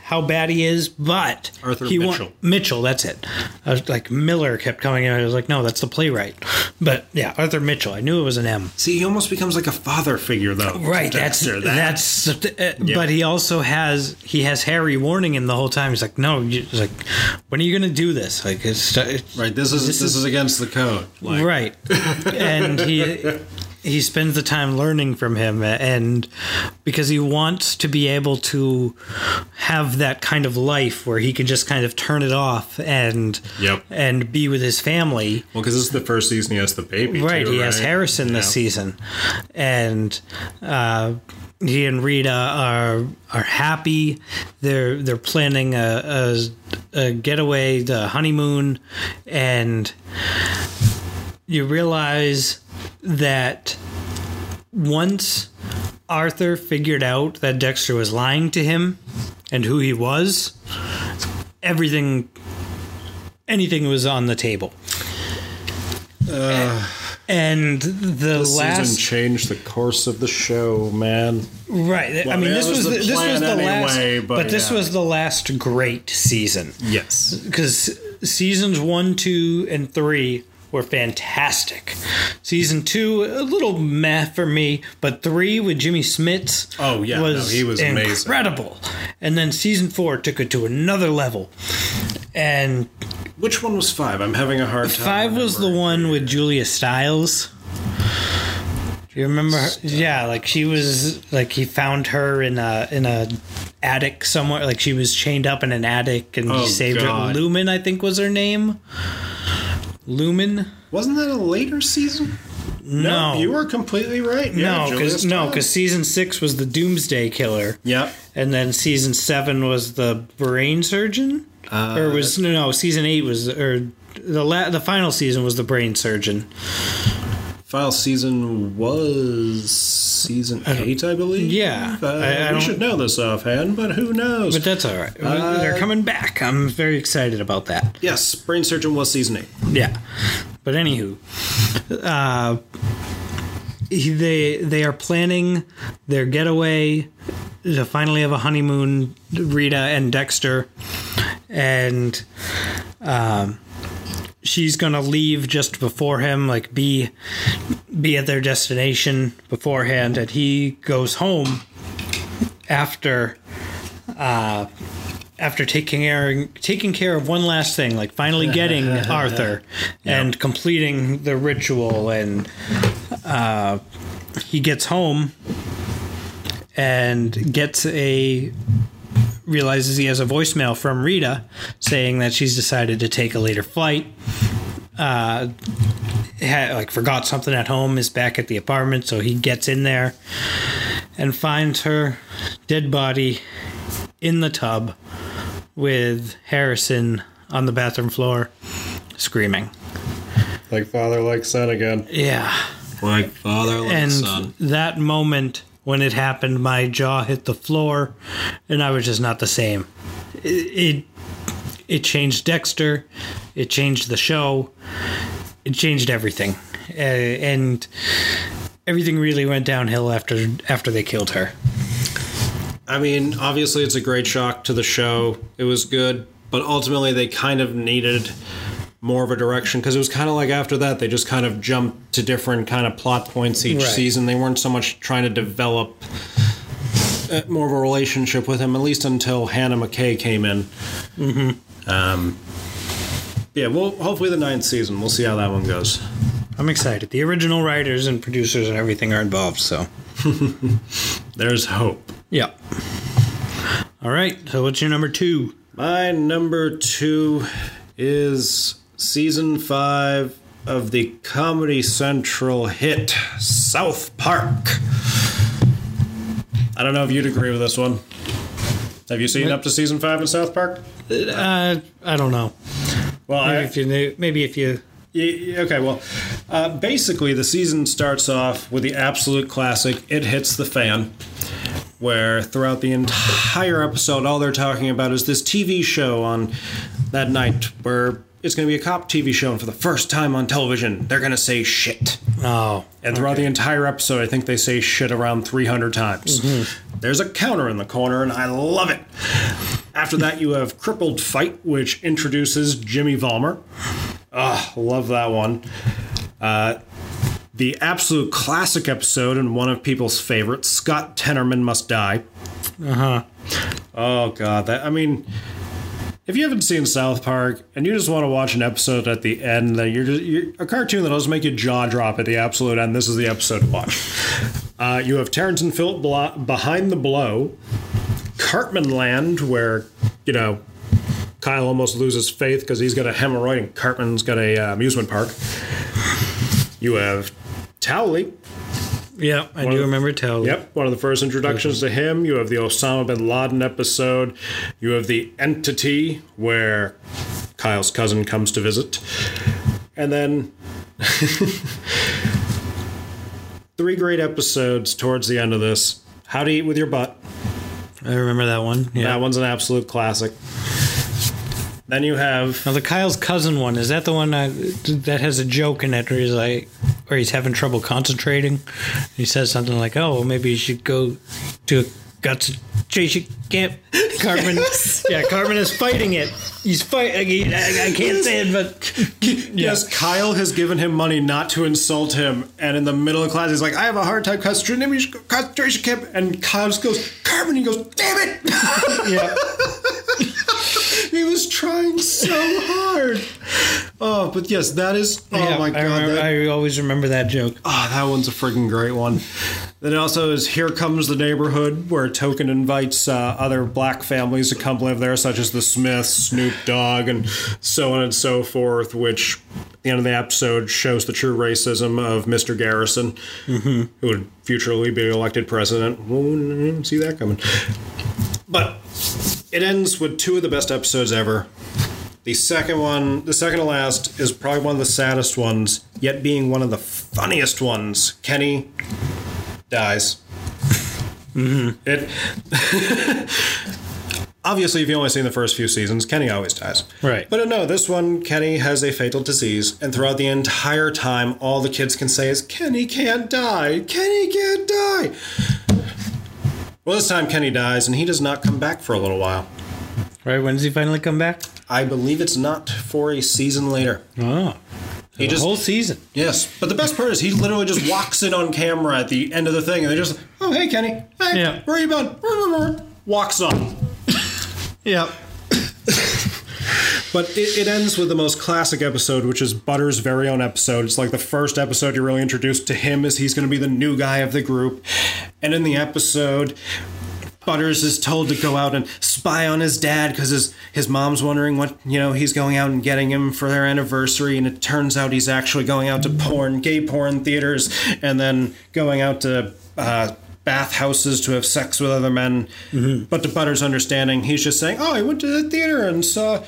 how bad he is, but Arthur he Mitchell. Mitchell, that's it. I was like Miller kept coming in. I was like, no, that's the playwright. But yeah, Arthur Mitchell. I knew it was an M. See, he almost becomes like a father figure, though. Right, that's Dexter. that's. uh, But he also has he has Harry warning him the whole time. He's like, no, he's like, when are you going to do this? Like, it's, it's right. This is this, is, against the code. Like, right, and he he spends the time learning from him, and because he wants to be able to have that kind of life where he can just kind of turn it off and Yep. and be with his family. Well, because this is the first season he has the baby. Right, too, he has right? Harrison this season, and uh, he and Rita are are happy. They're they're planning a, a, a getaway, the honeymoon, and you realize that once Arthur figured out that Dexter was lying to him and who he was, everything, anything was on the table. Uh, and the This last season changed the course of the show, man. Right. I mean, that this was was, the the, this was the anyway, last, but but, this yeah. was the last great season Yes. because seasons one, two, and three were fantastic. Season two, a little meh for me, but three with Jimmy Smits. Oh, yeah, no, he was amazing. incredible. And then season four took it to another level. And Which one was five? I'm having a hard time. five was the one with Julia Stiles. Do you remember? Her? Yeah, like she was like he found her in a in a attic somewhere. Like she was chained up in an attic, and Oh, he saved God. her. Lumen, I think, was her name. Lumen. Wasn't that a later season? No, you were completely right. Yeah, no, because no, because season six was the Doomsday Killer, Yep, and then season seven was the brain surgeon, Uh, or was no, no, season eight was or the la- the final season was the brain surgeon. Final season was season eight, I believe. Yeah, uh, I- I we should know this offhand, but who knows? But that's all right. Uh, They're coming back. I'm very excited about that. yes, Brain Surgeon was season eight. Yeah. But anywho, uh, they they are planning their getaway to finally have a honeymoon. Rita and Dexter, and um, she's gonna leave just before him, like be be at their destination beforehand, and he goes home after uh, after taking care taking care of one last thing, like finally getting Arthur and completing the ritual, and uh, he gets home and gets a realizes he has a voicemail from Rita saying that she's decided to take a later flight. Uh, had, like forgot something at home, is back at the apartment, so he gets in there and finds her dead body in the tub with Harrison on the bathroom floor screaming. Like father, like son again. Yeah. Like father, like And son. that moment when it happened, my jaw hit the floor and I was just not the same. It, it, changed Dexter, it changed the show, it changed everything. Uh, and everything really went downhill after after they killed her. I mean, obviously, it's a great shock to the show. It was good, but ultimately, they kind of needed more of a direction because it was kind of like after that they just kind of jumped to different kind of plot points each Right. season. They weren't so much trying to develop uh, more of a relationship with him, at least until Hannah McKay came in. Mm-hmm. Um, yeah, well, hopefully the ninth season. We'll see how that one goes. I'm excited. The original writers and producers and everything are involved, so There's hope. yeah. All right. So what's your number two? My number two is season five of the Comedy Central hit South Park. I don't know if you'd agree with this one. Have you seen up to season five in South Park? Uh, I don't know. Well, Maybe I, if you knew, maybe if you Okay, well, uh, basically, the season starts off with the absolute classic It Hits the Fan, where throughout the entire episode, all they're talking about is this TV show on that night where it's going to be a cop TV show, and for the first time on television, they're going to say shit. oh And throughout the entire episode, I think they say shit around 300 times. There's a counter in the corner, and I love it. After that, you have Crippled Fight, which introduces Jimmy Valmer. Ah, love that one. Uh, the absolute classic episode and one of people's favorites, Scott Tenorman Must Die. uh huh Oh, God. That, I mean, if you haven't seen South Park and you just want to watch an episode at the end that you're just you're, a cartoon that'll just make your jaw drop at the absolute end, this is the episode to watch. Uh, you have Terrence and Philip Blo- behind the blow, Cartman Land, where you know Kyle almost loses faith because he's got a hemorrhoid and Cartman's got a uh, amusement park. You have Towelie, yeah I One do of- remember tell Yep, one of the first introductions to him. You have the Osama bin Laden episode. You have the Entity, where Kyle's cousin comes to visit. And then three great episodes towards the end of this. How to Eat with Your Butt. I remember that one yeah That one's an absolute classic. Then you have now the Kyle's cousin one is that the one that, that has a joke in it where he's like where he's having trouble concentrating he says something like oh well, maybe you should go to Guts Jason can't. Cartman, yeah, Cartman is fighting it. He's fighting. I, I can't say it, but Yes, Kyle has given him money not to insult him, and in the middle of class, he's like, "I have a hard time concentration concentration camp," and Kyle just goes, "Cartman," he goes, "Damn it!" yeah, he was trying so hard. Oh, but yes, that is. Oh yeah, my I, god, remember, that, I always remember that joke. oh, that one's a freaking great one. Then also is "Here Comes the Neighborhood," where Token invites uh, other black families to come live there, such as the Smiths, Snoop Dogg, and so on and so forth. Which, at the end of the episode, shows the true racism of Mr. Garrison, who would futurely be elected president. Well, didn't see that coming. But it ends with two of the best episodes ever. The second one, the second to last, is probably one of the saddest ones, yet being one of the funniest ones. Kenny dies. Mm-hmm. It obviously, if you only seen the first few seasons, Kenny always dies. Right. But no, this one, Kenny has a fatal disease, and throughout the entire time, all the kids can say is, "Kenny can't die. Kenny can't die." Well, this time Kenny dies, and he does not come back for a little while. Right? When does he finally come back? I believe it's not for a season later. Oh, He the just whole season. yes, but the best part is he literally just walks in on camera at the end of the thing, and they're just, "Oh, hey, Kenny, hey, Yeah. where are you been?" Walks on. Yeah. But it, it ends with the most classic episode, which is Butter's very own episode. It's like the first episode you're really introduced to him as he's going to be the new guy of the group. And in the episode, Butters is told to go out and spy on his dad because his, his mom's wondering what, you know, he's going out and getting him for their anniversary. And it turns out he's actually going out to porn, gay porn theaters, and then going out to, uh, bathhouses to have sex with other men. Mm-hmm. But to Butter's understanding, he's just saying, oh, I went to the theater and saw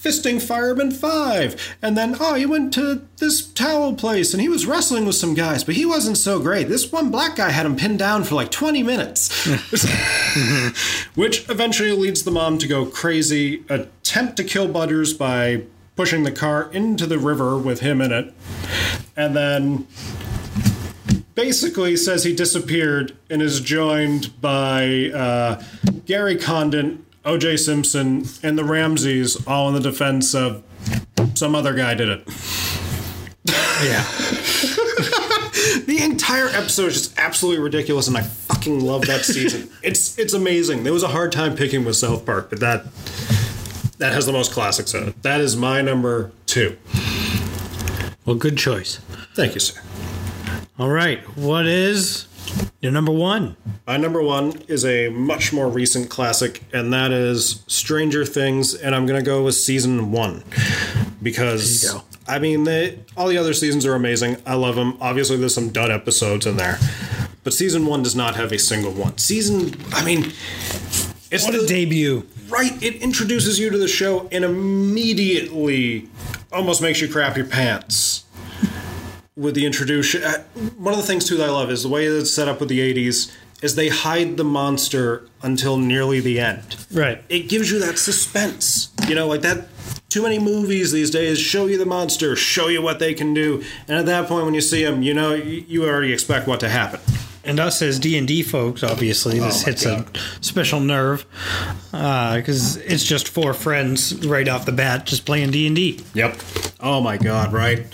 Fisting Fireman 5. And then, oh, he went to this towel place and he was wrestling with some guys, but he wasn't so great. This one black guy had him pinned down for like 20 minutes. Which eventually leads the mom to go crazy, attempt to kill Butters by pushing the car into the river with him in it. And then basically says he disappeared and is joined by uh, Gary Condit, O.J. Simpson, and the Ramseys, all in the defense of some other guy did it. Yeah. The entire episode is just absolutely ridiculous, and I fucking love that season. it's it's amazing. There was a hard time picking with South Park, but that that has the most classics in it. That is my number two. Well, good choice. Thank you, sir. All right. What is your number one? My number one is a much more recent classic, and that is Stranger Things, and I'm gonna go with season one because There you go. I mean, they, all the other seasons are amazing. I love them. Obviously, there's some dud episodes in there, but season one does not have a single one. Season, I mean, it's What a the- debut. right. It introduces you to the show and immediately almost makes you crap your pants with the introduction. uh, One of the things too that I love is the way that it's set up with the '80s. Is they hide the monster until nearly the end. Right. It gives you that suspense. You know, like that. Too many movies these days show you the monster, show you what they can do, and at that point, when you see them, you know you already expect what to happen. And us as D and D folks, obviously, this Oh hits a special nerve because it's just four friends right off the bat just playing D and D. Yep. Oh my god, right?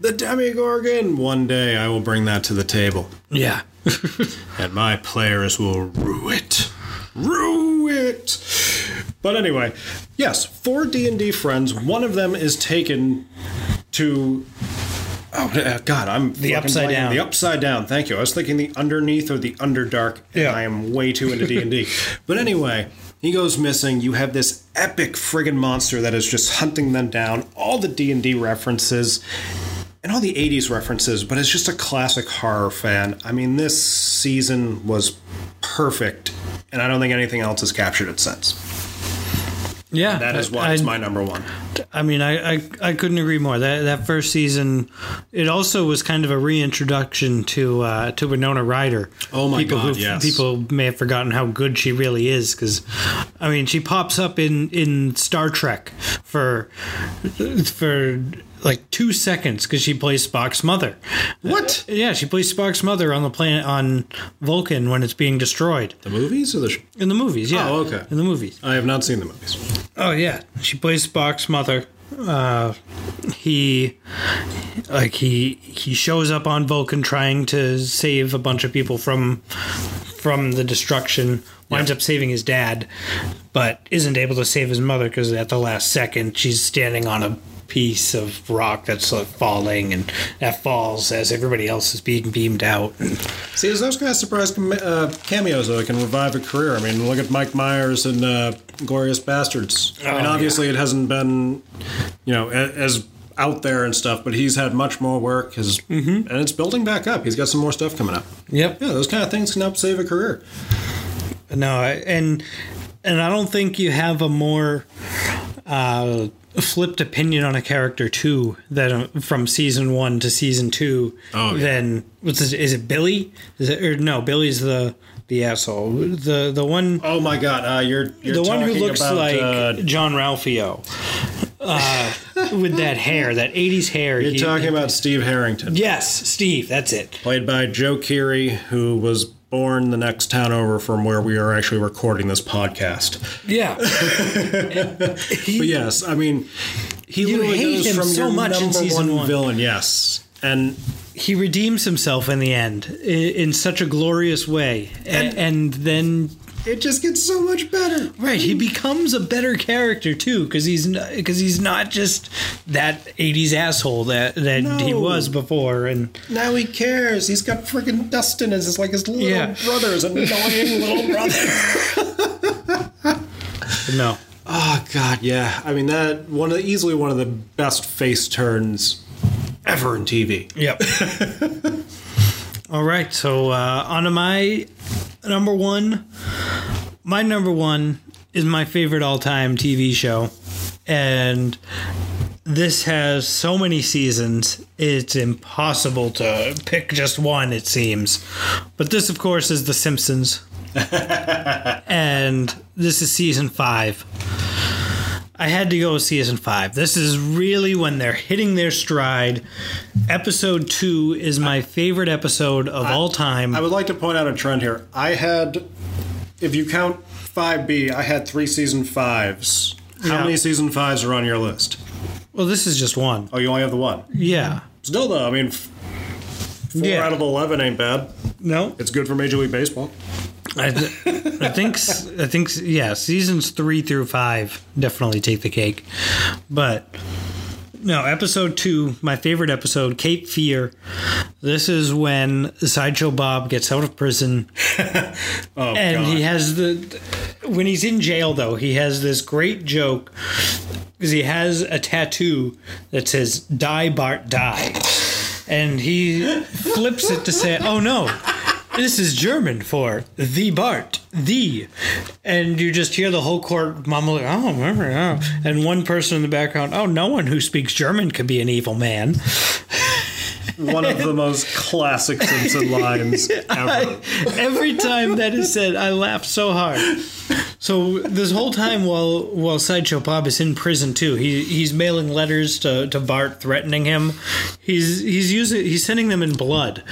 The Demogorgon! One day I will bring that to the table. Yeah. And my players will rue it. Rue it! But anyway, yes, four D&D friends, one of them is taken to Oh uh, God! I'm The Upside blanking. Down. The upside down. Thank you. I was thinking the underneath or the underdark. and Yeah. I am way too into D and D. But anyway, he goes missing. You have this epic friggin' monster that is just hunting them down. All the D and D references and all the '80s references, but it's just a classic horror fan. I mean, this season was perfect, and I don't think anything else has captured it since. Yeah. That is why I, it's my number one. I mean, I, I, I couldn't agree more. That that first season, it also was kind of a reintroduction to uh, to Winona Ryder. Oh my people God, who, yes. People may have forgotten how good she really is because, I mean, she pops up in in Star Trek for for like two seconds because she plays Spock's mother. What? Yeah, she plays Spock's mother on the planet on Vulcan when it's being destroyed The movies or the? Sh- in the movies. Yeah, Oh, okay. in the movies. I have not seen the movies. Oh yeah, she plays Spock's mother. Uh, he like he he shows up on Vulcan trying to save a bunch of people from from the destruction. Winds Yeah. up saving his dad, but isn't able to save his mother because at the last second she's standing on a piece of rock that's like, falling and that falls as everybody else is being beamed out. See, it's those kind of surprise uh, cameos that can revive a career. I mean, look at Mike Myers and uh, Glorious Bastards. I mean, Oh, obviously it hasn't been, you know, a- as out there and stuff, but he's had much more work. His and it's building back up. He's got some more stuff coming up. Yep. Yeah, those kind of things can help save a career. No, and and I don't think you have a more uh, flipped opinion on a character too than uh, from season one to season two. Oh, yeah. Then what's this, is it Billy? Is it or no? Billy's the the asshole. The the one Oh my God, uh, you're, you're the one who looks about, like uh, Jean-Ralphio. Uh, with that hair, that '80s hair. you're He- talking about Steve Harrington, Yes, Steve. That's it. played by Joe Keery, who was born the next town over from where we are actually recording this podcast. Yeah. But yes, I mean, he You literally hate goes him from so your much in number season one one. villain, yes, and he redeems himself in the end i- in such a glorious way and, and then it just gets so much better. right he becomes a better character too because he's because he's not just that 80s asshole that that he was before and Now he cares. He's got freaking Dustin as his like his little Yeah. brother, his annoying little brother. no Oh God, yeah. I mean that one of the, easily one of the best face turns ever in TV. yep all right so uh on to my number one my number one is my favorite all-time tv show and this has so many seasons it's impossible to pick just one it seems but this of course is the simpsons and this is season five I had to go with season five. This is really when they're hitting their stride. Episode two is my favorite episode of all time. I would like to point out a trend here. I had, if you count five B, I had three season fives. How Yeah. many season fives are on your list? well, this is just one. Oh, you only have the one. Yeah. Still though, I mean, f- four Yeah. out of eleven ain't bad. No, It's good for Major League Baseball. I, th- I think s- I think s- yeah, seasons three through five definitely take the cake, but no, episode two, my favorite episode, Cape Fear. This is when Sideshow Bob gets out of prison, Oh and God. he has the when he's in jail though, he has this great joke because he has a tattoo that says "Die Bart Die," and he flips it to say, "Oh no." This is German for the Bart, the, and you just hear the whole court mumble, "Oh, remember, oh," and one person in the background, "Oh, no one who speaks German could be an evil man." one of the most classic Simpson lines ever. Every time that is said, I laugh so hard. So this whole time while while Sideshow Bob is in prison too, he he's mailing letters to, to Bart threatening him. He's he's using he's sending them in blood,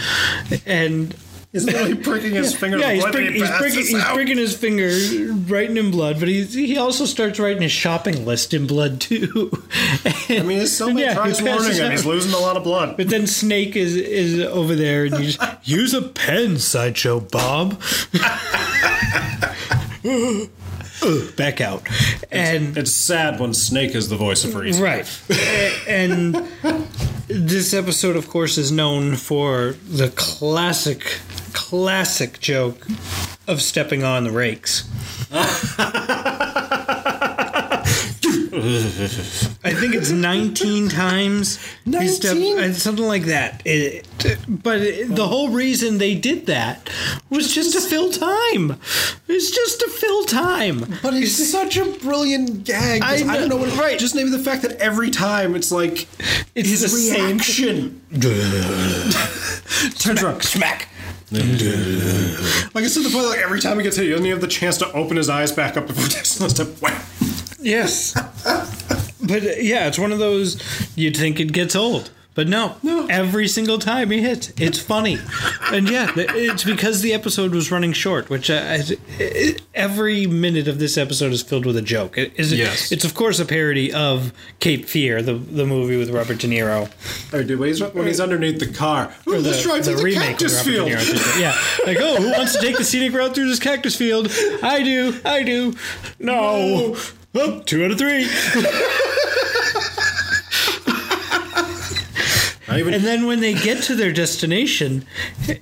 and He's literally pricking his finger. yeah, he's, prick, he he's, pricking, he's pricking his finger, writing in blood. But he he also starts writing his shopping list in blood too. I mean, his cellmate Yeah, he tries passes warning him. He's losing a lot of blood. But then Snake is is over there, and just use a pen, sideshow Bob. Back out, and It's sad when Snake is the voice of reason. right, and this episode, of course, is known for the classic, classic joke of stepping on the rakes. I think it's 19 times. 19? uh, something like that. It- but it- the whole reason they did that was just to fill time. It's just to fill time. But it's such a brilliant gag. I I, don't know what. know, right. Just maybe the fact that every time it's like It's his reaction. Turns around, smack. Like it's to the point like every time he gets hit, he doesn't even have the chance to open his eyes back up before Dixon has to. Wham. Yes. but yeah, it's one of those you'd think it gets old. But no, No. every single time he hits, it's funny. and yeah, it's because the episode was running short, which uh, I, I- every minute of this episode is filled with a joke. It, is, Yes. It's, of course, a parody of Cape Fear, the, the movie with Robert De Niro. Or do when he's, when he's underneath the car. Ooh, Or let's drive through the remake with cactus Robert De field. Niro, I should say. Yeah. Like, oh, who wants to take the scenic route through this cactus field? I do. I do. No. Oh, two out of three. Even And then when they get to their destination,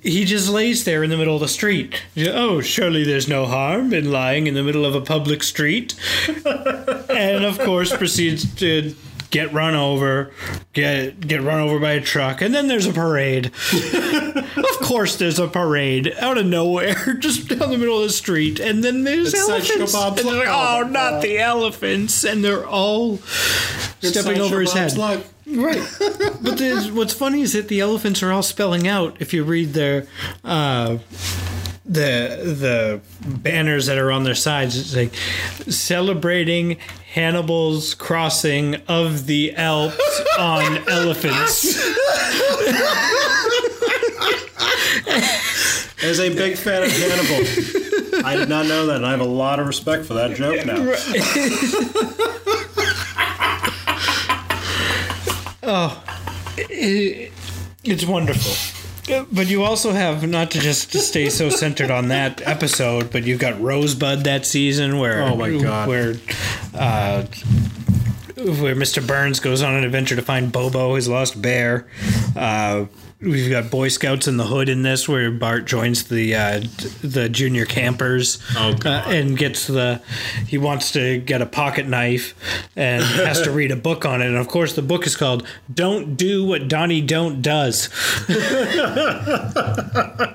he just lays there in the middle of the street. Oh, surely there's no harm in lying in the middle of a public street. and of course proceeds to get run over, get get run over by a truck, and then there's a parade. of course there's a parade out of nowhere, just down the middle of the street, and then there's It's elephants. Sideshow Bob's and they're like, oh, not the elephants, and they're all It's stepping over his head. Right. but there's, what's funny is that the elephants are all spelling out if you read their uh, the the banners that are on their sides. It's like celebrating Hannibal's crossing of the Alps on elephants. As a big fan of Hannibal, I did not know that, and I have a lot of respect for that joke now. It- it's wonderful. But you also have not to just stay so centered on that episode, but you've got Rosebud that season where Oh my God. where uh, where Mr. Burns goes on an adventure to find Bobo, his lost bear. Uh, we've got Boy Scouts in the Hood in this, where Bart joins the uh, the junior campers Oh, uh, and gets the he wants to get a pocket knife and has to read a book on it. And of course, the book is called "Don't Do What Donnie Don't Does."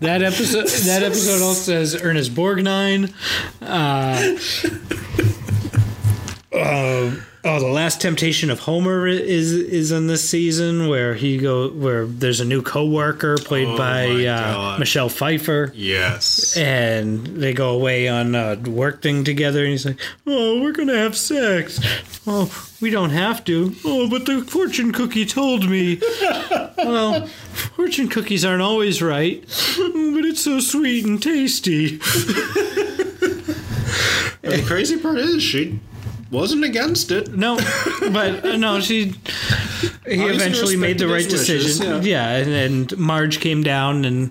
That episode. That episode also says Ernest Borgnine. Uh, uh, oh, the Last Temptation of Homer is is in this season where he go where there's a new coworker played Oh by uh, Michelle Pfeiffer. Yes. And they go away on a work thing together, and he's like, "Oh, we're gonna have sex." Oh, we don't have to. Oh, but the fortune cookie told me. well, fortune cookies aren't always right, but it's so sweet and tasty. And the crazy part is, she wasn't against it. No, but uh, no, she. He Obviously eventually made the right wishes, decision. Yeah, and, and Marge came down and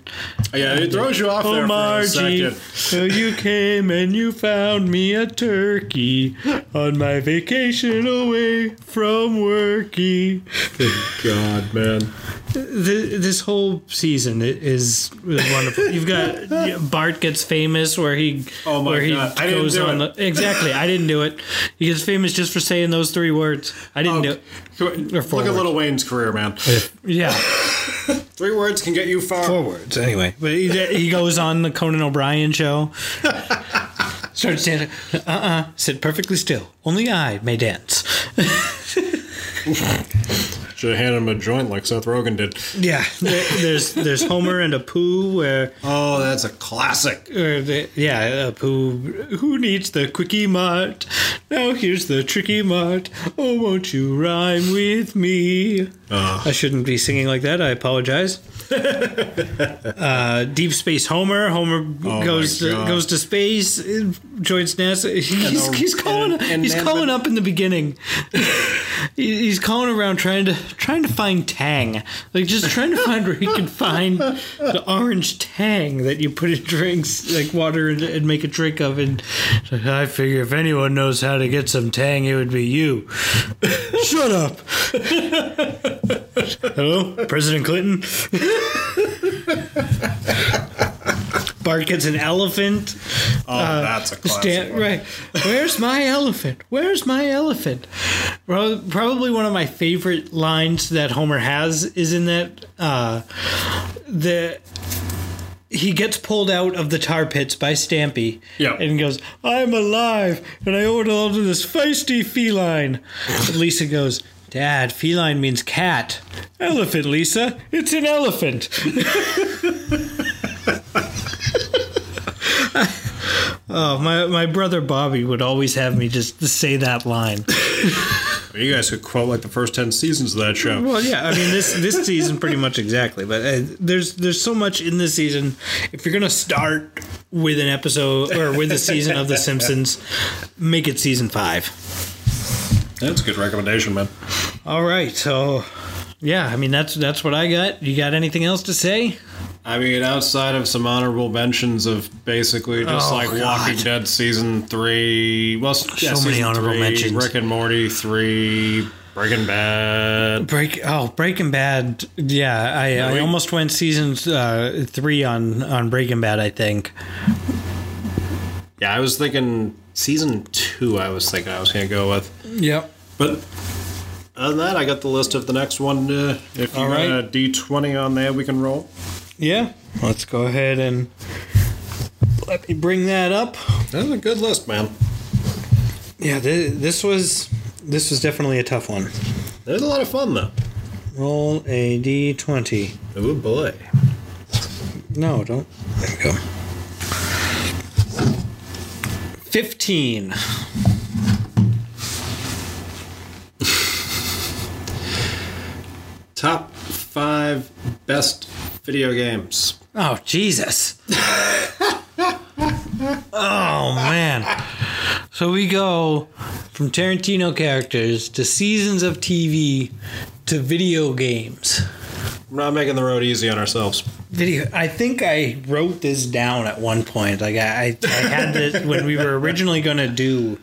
Yeah, it throws you off Oh, there Margie, so you came and you found me a turkey on my vacation away from worky. Thank God, man. Th- This whole season is wonderful. You've got Bart gets famous where he Oh my where he God, I didn't goes on the exactly. I didn't do it. He gets famous just for saying those three words. I didn't do it. Come on, Or Look forward. at Lil Wayne's career, man. Yeah, Three words can get you far. four words anyway. But he, he goes on the Conan O'Brien show. Starts dancing. Uh uh Sit perfectly still. Only I may dance. Should have handed him a joint like Seth Rogen did. Yeah. There, there's there's Homer and Apu where Oh, that's a classic. Or the, yeah, uh, who who needs the Kwik-E-Mart? Now here's the tricky mart. Oh, won't you rhyme with me? I shouldn't be singing like that. I apologize. uh, Deep Space Homer. Homer Oh goes to, goes to space. uh, Joins NASA. He's, the- he's calling. and- and he's then- calling up in the beginning. He- he's calling around trying to trying to find Tang, like just trying to find where he can find the orange Tang that you put in drinks, like water, and, and make a drink of. And I figure if anyone knows how to get some Tang, it would be you. Shut up. Hello, President Clinton. Bart gets an elephant. Oh, that's a classic. Stand, one. right. Where's my elephant? Where's my elephant? Probably one of my favorite lines that Homer has is in that uh, the he gets pulled out of the tar pits by Stampy. Yeah. And goes, I'm alive, and I owe it all to this feisty feline. Lisa goes, Dad, feline means cat. Elephant, Lisa. It's an elephant. Oh, my my brother Bobby would always have me just say that line. You guys could quote like the first ten seasons of that show. Well, yeah, I mean this this season pretty much exactly, but uh, there's there's so much in this season. If you're gonna start with an episode or with a season of The Simpsons, make it season five. That's a good recommendation, man. All right, so yeah, I mean that's that's what I got. You got anything else to say? I mean, outside of some honorable mentions of basically just Oh, like God. Walking Dead season three, well, so many honorable mentions. Rick and Morty three, Breaking Bad. Break oh Breaking Bad. Yeah, I, I we- almost went season uh, three on on Breaking Bad. I think. Yeah, I was thinking season two. I was thinking I was gonna go with, Yep. but other than that, I got the list of the next one. Uh, if you All got a D twenty on there, we can roll. Yeah. Let's go ahead and let me bring that up. That's a good list, man. Yeah, th- this was this was definitely a tough one. There's a lot of fun though. Roll a d20. Oh boy. No, don't. There we go. 15. Top five best video games. Oh, Jesus. oh, man. So we go from Tarantino characters to seasons of TV to video games. We're not making the road easy on ourselves. Video. I think I wrote this down at one point. Like I, I had this when we were originally going to do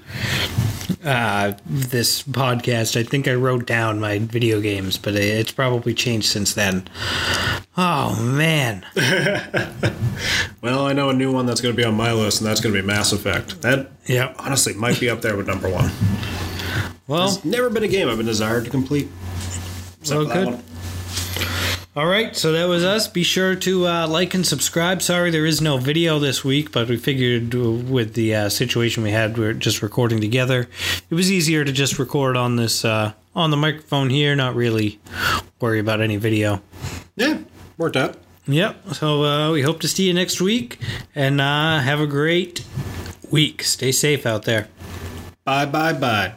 uh, this podcast. I think I wrote down my video games, but it's probably changed since then. Oh man. Well, I know a new one that's going to be on my list, and that's going to be Mass Effect. That yeah, honestly might be up there with number one. Well, It's never been a game I've been desired to complete. Except Well, good. All right, so that was us. Be sure to uh, like and subscribe. Sorry there is no video this week, but we figured with the uh, situation we had, we are just recording together. It was easier to just record on this uh, on the microphone here, not really worry about any video. Yeah, worked out. Yep. So uh, we hope to see you next week, and uh, have a great week. Stay safe out there. Bye, bye, bye.